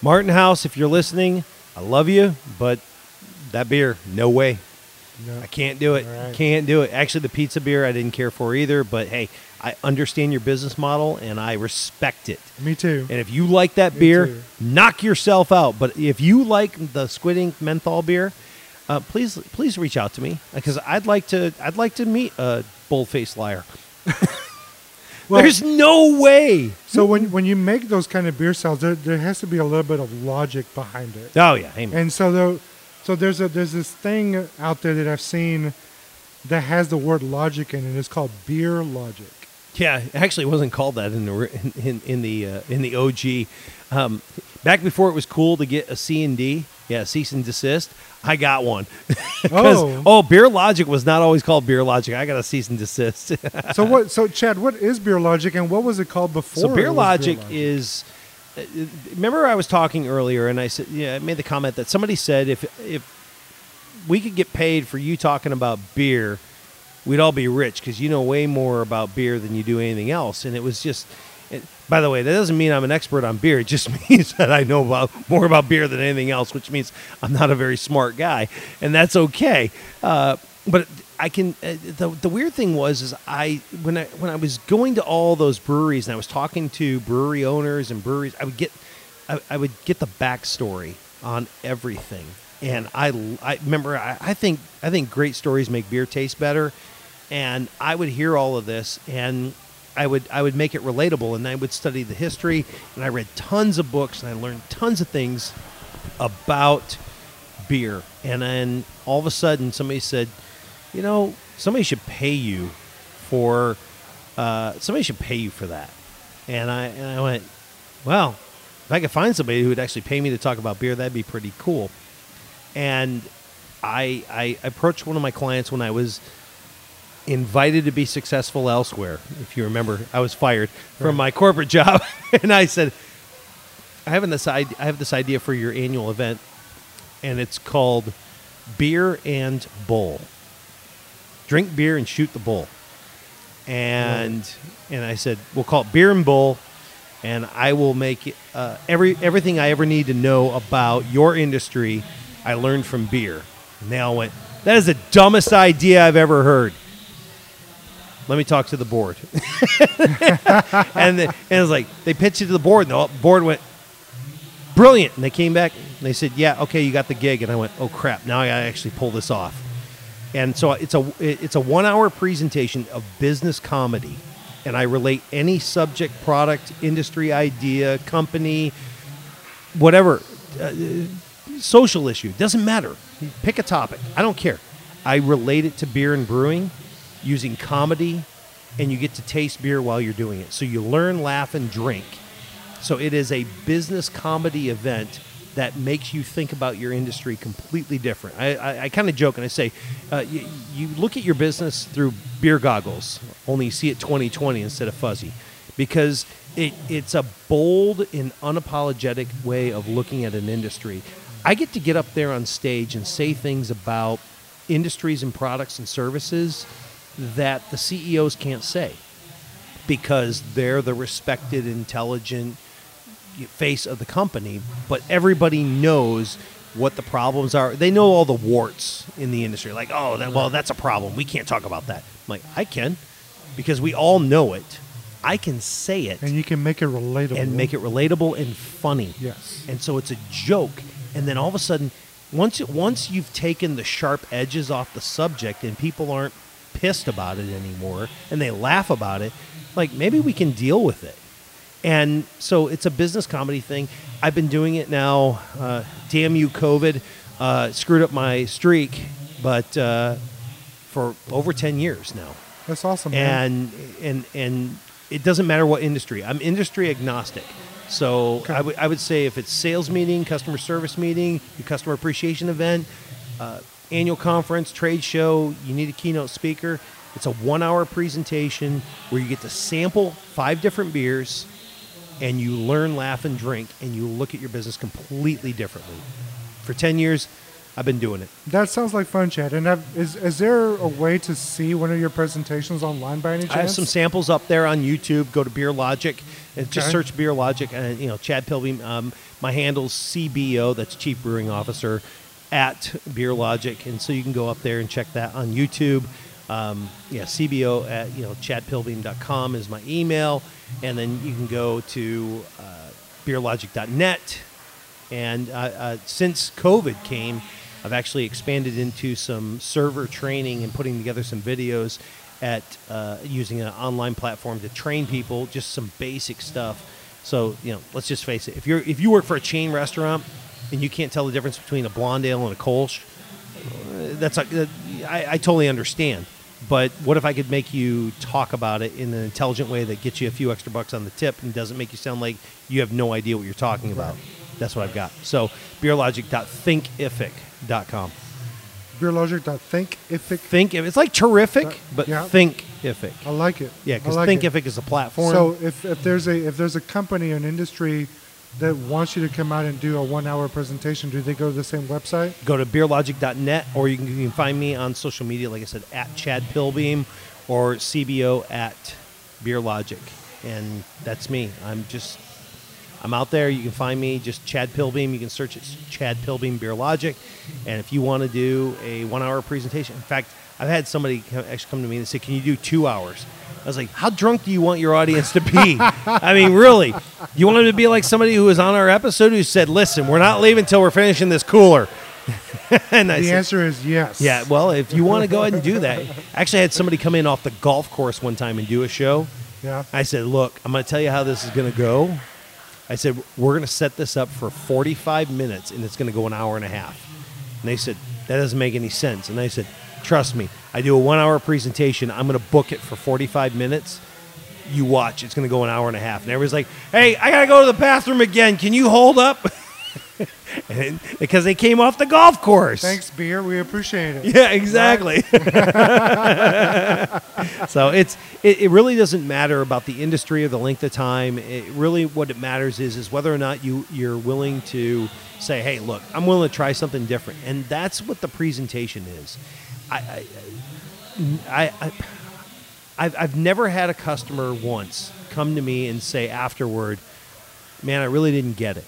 Martin House, if you're listening, I love you, but that beer, no way. No. I can't do it. Right. Can't do it. Actually, the pizza beer I didn't care for either. But hey, I understand your business model and I respect it. Me too. And if you like that Me beer, too. knock yourself out. But if you like the Squid Ink menthol beer, uh, please please reach out to me because I'd like to I'd like to meet a bull-faced liar. Well- There's no way. So when when you make those kind of beer styles, there, there has to be a little bit of logic behind it. Oh yeah, man. And so though, so there's a there's this thing out there that I've seen that has the word logic in it. It's called beer logic. Yeah, actually, it wasn't called that in the in, in, the uh, in the OG. Um, back before it was cool to get a C and D, yeah, cease and desist. I got one. Oh. oh, Beer Logic was not always called Beer Logic. I got a cease and desist. So what? So Chad, what is Beer Logic, and what was it called before? so it Beer Logic is. Uh, Remember, I was talking earlier, and I said, yeah, I made the comment that somebody said if if we could get paid for you talking about beer, we'd all be rich because you know way more about beer than you do anything else. And it was just, it, by the way, that doesn't mean I'm an expert on beer. It just means that I know about more about beer than anything else, which means I'm not a very smart guy, and that's okay. Uh, but I can. Uh, the the weird thing was is I when I when I was going to all those breweries and I was talking to brewery owners and breweries, I would get I, I would get the backstory on everything. And I, I remember I, I think I think great stories make beer taste better, and I would hear all of this and I would I would make it relatable and I would study the history and I read tons of books and I learned tons of things about beer and then all of a sudden somebody said, you know, somebody should pay you for uh, somebody should pay you for that, and I and I went, well, if I could find somebody who would actually pay me to talk about beer, that'd be pretty cool. And I, I approached one of my clients when I was invited to be successful elsewhere. If you remember, I was fired from my corporate job, and I said, "I have this idea. I have this idea for your annual event, and it's called Beer and Bull. Drink beer and shoot the bull." And and I said, "We'll call it Beer and Bull." and I will make uh, every everything I ever need to know about your industry. I learned from beer. And they all went, "That is the dumbest idea I've ever heard." Let me talk to the board. and, the, and it was like they pitched it to the board, and the board went, "Brilliant!" And they came back and they said, "Yeah, okay, you got the gig." And I went, "Oh crap! Now I gotta actually pull this off." And so it's a it's a one hour presentation of business comedy, and I relate any subject, product, industry idea, company, whatever, uh, social issue doesn't matter. Pick a topic. I don't care. I relate it to beer and brewing using comedy, and you get to taste beer while you're doing it. So you learn, laugh, and drink. So it is a business comedy event that makes you think about your industry completely different. I, I, I kind of joke and I say, uh, you, you look at your business through beer goggles, only you see it 2020 instead of fuzzy, because it, it's a bold and unapologetic way of looking at an industry. I get to get up there on stage and say things about industries and products and services that the CEOs can't say because they're the respected, intelligent face of the company, but everybody knows what the problems are. They know all the warts in the industry. Like, oh, that, well, that's a problem. We can't talk about that. I'm like, I can, because we all know it. I can say it and you can make it relatable and make it relatable and funny. Yes. And so it's a joke, and then all of a sudden, once once you've taken the sharp edges off the subject, and people aren't pissed about it anymore, and they laugh about it, like maybe we can deal with it. And so it's a business comedy thing. I've been doing it now. Uh, damn you, COVID, uh, screwed up my streak, but uh, for over ten years now That's awesome. man. and and and it doesn't matter what industry. I'm industry agnostic. So Okay. I would I would say if it's sales meeting, customer service meeting, your customer appreciation event, uh, annual conference, trade show, you need a keynote speaker. It's a one hour presentation where you get to sample five different beers and you learn, laugh, and drink, and you look at your business completely differently. For 10 years, I've been doing it. that sounds like fun, Chad. And have, is is there a way to see one of your presentations online by any chance? I have some samples up there on YouTube. Go to Beer Logic and just search Beer Logic. And you know, Chad Pilbeam. Um, my handle's CBO. That's Chief Brewing Officer at Beer Logic, and so you can go up there and check that on YouTube. Um, yeah, CBO at you know chadpilbeam.com is my email, and then you can go to uh, beerlogic.net. And uh, uh, since COVID came, I've actually expanded into some server training and putting together some videos at uh, using an online platform to train people just some basic stuff. So you know, let's just face it: if you're if you work for a chain restaurant and you can't tell the difference between a blonde ale and a Kolsch, uh, that's a, uh, I, I totally understand. But what if I could make you talk about it in an intelligent way that gets you a few extra bucks on the tip and doesn't make you sound like you have no idea what you're talking about? That's what I've got. So beerlogic.thinkific.com. Beerlogic.thinkific. Think it's like terrific, but yeah. thinkific. I like it. Yeah, because like it. Thinkific is a platform. So if, if there's a if there's a company an industry that wants you to come out and do a one hour presentation, do they go to the same website? go to beerlogic.net or you can, you can find me on social media like i said at chad pilbeam or cbo at beerlogic. And that's me. I'm just i'm out there. You can find me just chad pilbeam. You can search it chad pilbeam beerlogic. And if you want to do a one hour presentation in fact i've had somebody actually come to me and say can you do two hours I was like, "How drunk do you want your audience to be?" I mean, really, you want them to be like somebody who was on our episode who said, "Listen, we're not leaving until we're finishing this cooler." and I The said, answer is yes. yeah, well, if you want to go ahead and do that, I actually, I had somebody come in off the golf course one time and do a show. Yeah. I said, "Look, I'm going to tell you how this is going to go." I said, "We're going to set this up for 45 minutes, and it's going to go an hour and a half." And they said, "That doesn't make any sense." And I said, "Trust me, I do a one-hour presentation. I'm going to book it for 45 minutes." You watch; it's going to go an hour and a half. And everybody's like, "Hey, I got to go to the bathroom again. Can you hold up?" and, because they came off the golf course. Thanks, beer. We appreciate it. Yeah, exactly. so it's it, it really doesn't matter about the industry or the length of time. It really what it matters is is whether or not you you're willing to say, hey, look, I'm willing to try something different, and that's what the presentation is. I. I I, I I've, I've never had a customer once come to me and say afterward, man, I really didn't get it.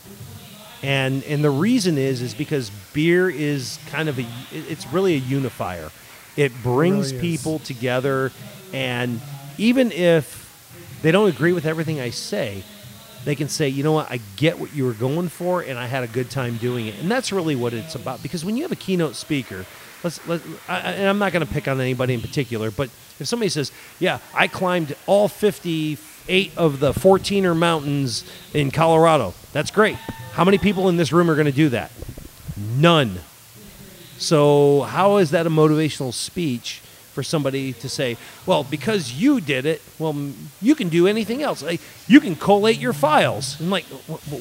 And and the reason is is because beer is kind of a it's really a unifier. It brings really is. people together and even if they don't agree with everything i say they can say you know what? I get what you were going for and i had a good time doing it. And that's really what it's about because when you have a keynote speaker let's let I, and i'm not going to pick on anybody in particular but if somebody says yeah i climbed all 58 of the 14er mountains in colorado that's great. How many people in this room are going to do that? None. So how is that a motivational speech for somebody to say, "Well, because you did it, well, you can do anything else. Like you can collate your files." I'm like,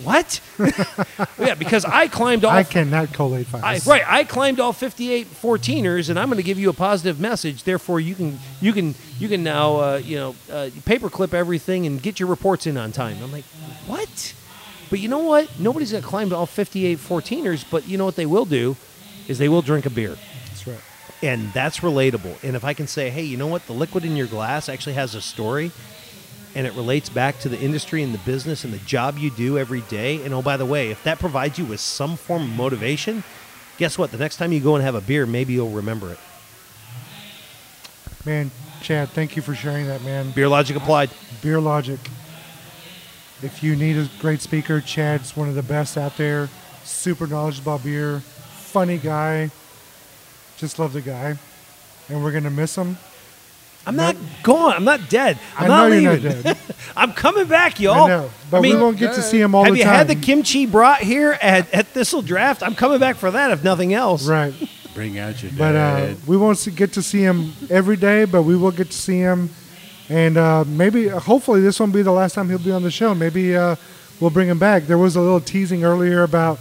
"What?" yeah, because I climbed all. I cannot collate files. I, right, I climbed all 58 14ers, and I'm going to give you a positive message. Therefore, you can you can you can now uh, you know uh, paperclip everything and get your reports in on time. I'm like, what? But you know what? Nobody's going to climb to all 58 14ers. But you know what they will do is they will drink a beer. And that's relatable. And if I can say, hey, you know what, the liquid in your glass actually has a story, and it relates back to the industry and the business and the job you do every day. And oh, by the way, if that provides you with some form of motivation, guess what? The next time you go and have a beer, maybe you'll remember it. Man, Chad, thank you for sharing that, man. Beer logic applied. Beer Logic. If you need a great speaker, Chad's one of the best out there. Super knowledgeable about beer. Funny guy. Just love the guy. And we're going to miss him. I'm not gone. I'm not dead. I'm I not know leaving. you're not dead. I'm coming back, y'all. I know. But mean, we won't get to see him all the time. have you had the kimchi brought here at, at Thistle Draft? I'm coming back for that, if nothing else. Right. Bring out your But uh, we won't see, get to see him every day, but we will get to see him. And uh, maybe, hopefully, this won't be the last time he'll be on the show. Maybe uh, we'll bring him back. There was a little teasing earlier about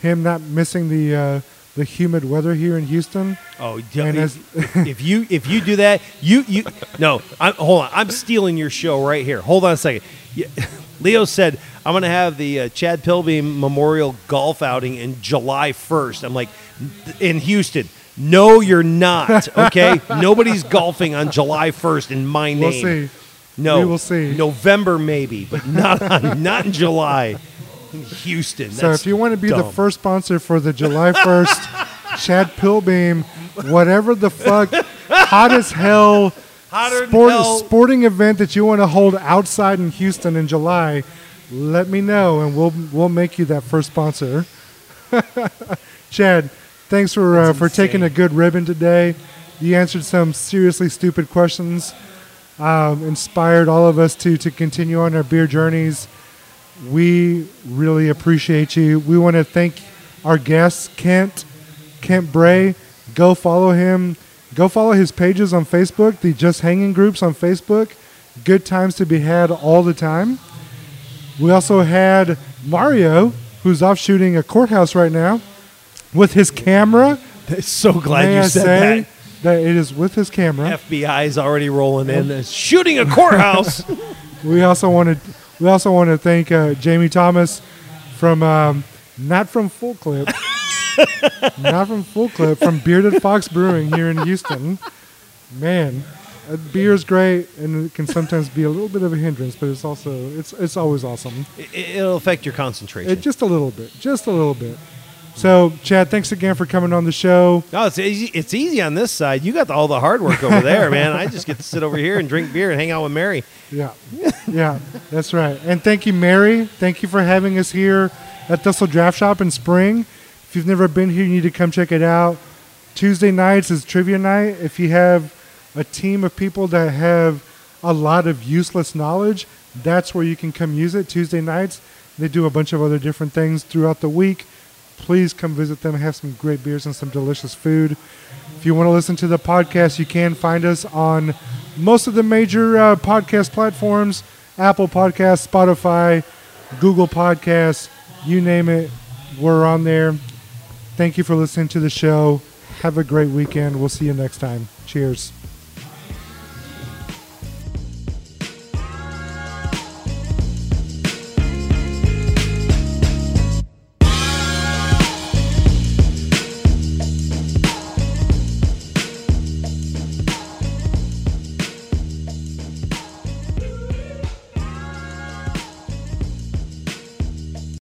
him not missing the uh, the humid weather here in Houston. Oh, And as- if you if you do that, you you no. I'm, hold on, I'm stealing your show right here. Hold on a second. Yeah, Leo said I'm going to have the uh, Chad Pilbeam Memorial Golf outing in July 1st. I'm like, in Houston. No, you're not. Okay, nobody's golfing on July 1st in my name. We'll see. No, We will see. November maybe, but not on, not in July. In Houston. So if you want to be the first sponsor for the July 1st Chad Pilbeam, whatever the fuck, hot as hell, Hotter sport, hell. sporting event that you want to hold outside in Houston in July, let me know and we'll we'll make you that first sponsor. Chad, thanks for uh, for taking a good ribbon today. You answered some seriously stupid questions, um, inspired all of us to to continue on our beer journeys. We really appreciate you. We want to thank our guest, Kent, Kent Bray. Go follow him. Go follow his pages on Facebook, the Just Hangin' groups on Facebook. Good times to be had all the time. We also had Mario, who's off shooting a courthouse right now with his camera. so glad May you I said say that it is with his camera. that. FBI's already rolling in, shooting a courthouse. We also wanted we also want to thank uh, Jami Thomas from um, not from Full Clip, not from Full Clip, from Bearded Fox Brewing here in Houston. Man, uh, beer is great, and it can sometimes be a little bit of a hindrance, but it's also it's it's always awesome. it, it'll affect your concentration. It, just a little bit, just a little bit. So, Chad, thanks again for coming on the show. No, it's easy. It's easy on this side. You got the, all the hard work over there, man. I just get to sit over here and drink beer and hang out with Mary. Yeah, yeah, that's right. And thank you, Mary. Thank you for having us here at Thistle Draft Shop in Spring. If you've never been here, you need to come check it out. Tuesday nights is trivia night. If you have a team of people that have a lot of useless knowledge, that's where you can come use it. Tuesday nights, they do a bunch of other different things throughout the week. Please come visit them, have some great beers and some delicious food. If you want to listen to the podcast, you can find us on most of the major uh, podcast platforms Apple Podcasts, Spotify, Google Podcasts, you name it. We're on there. Thank you for listening to the show. Have a great weekend. We'll see you next time. Cheers.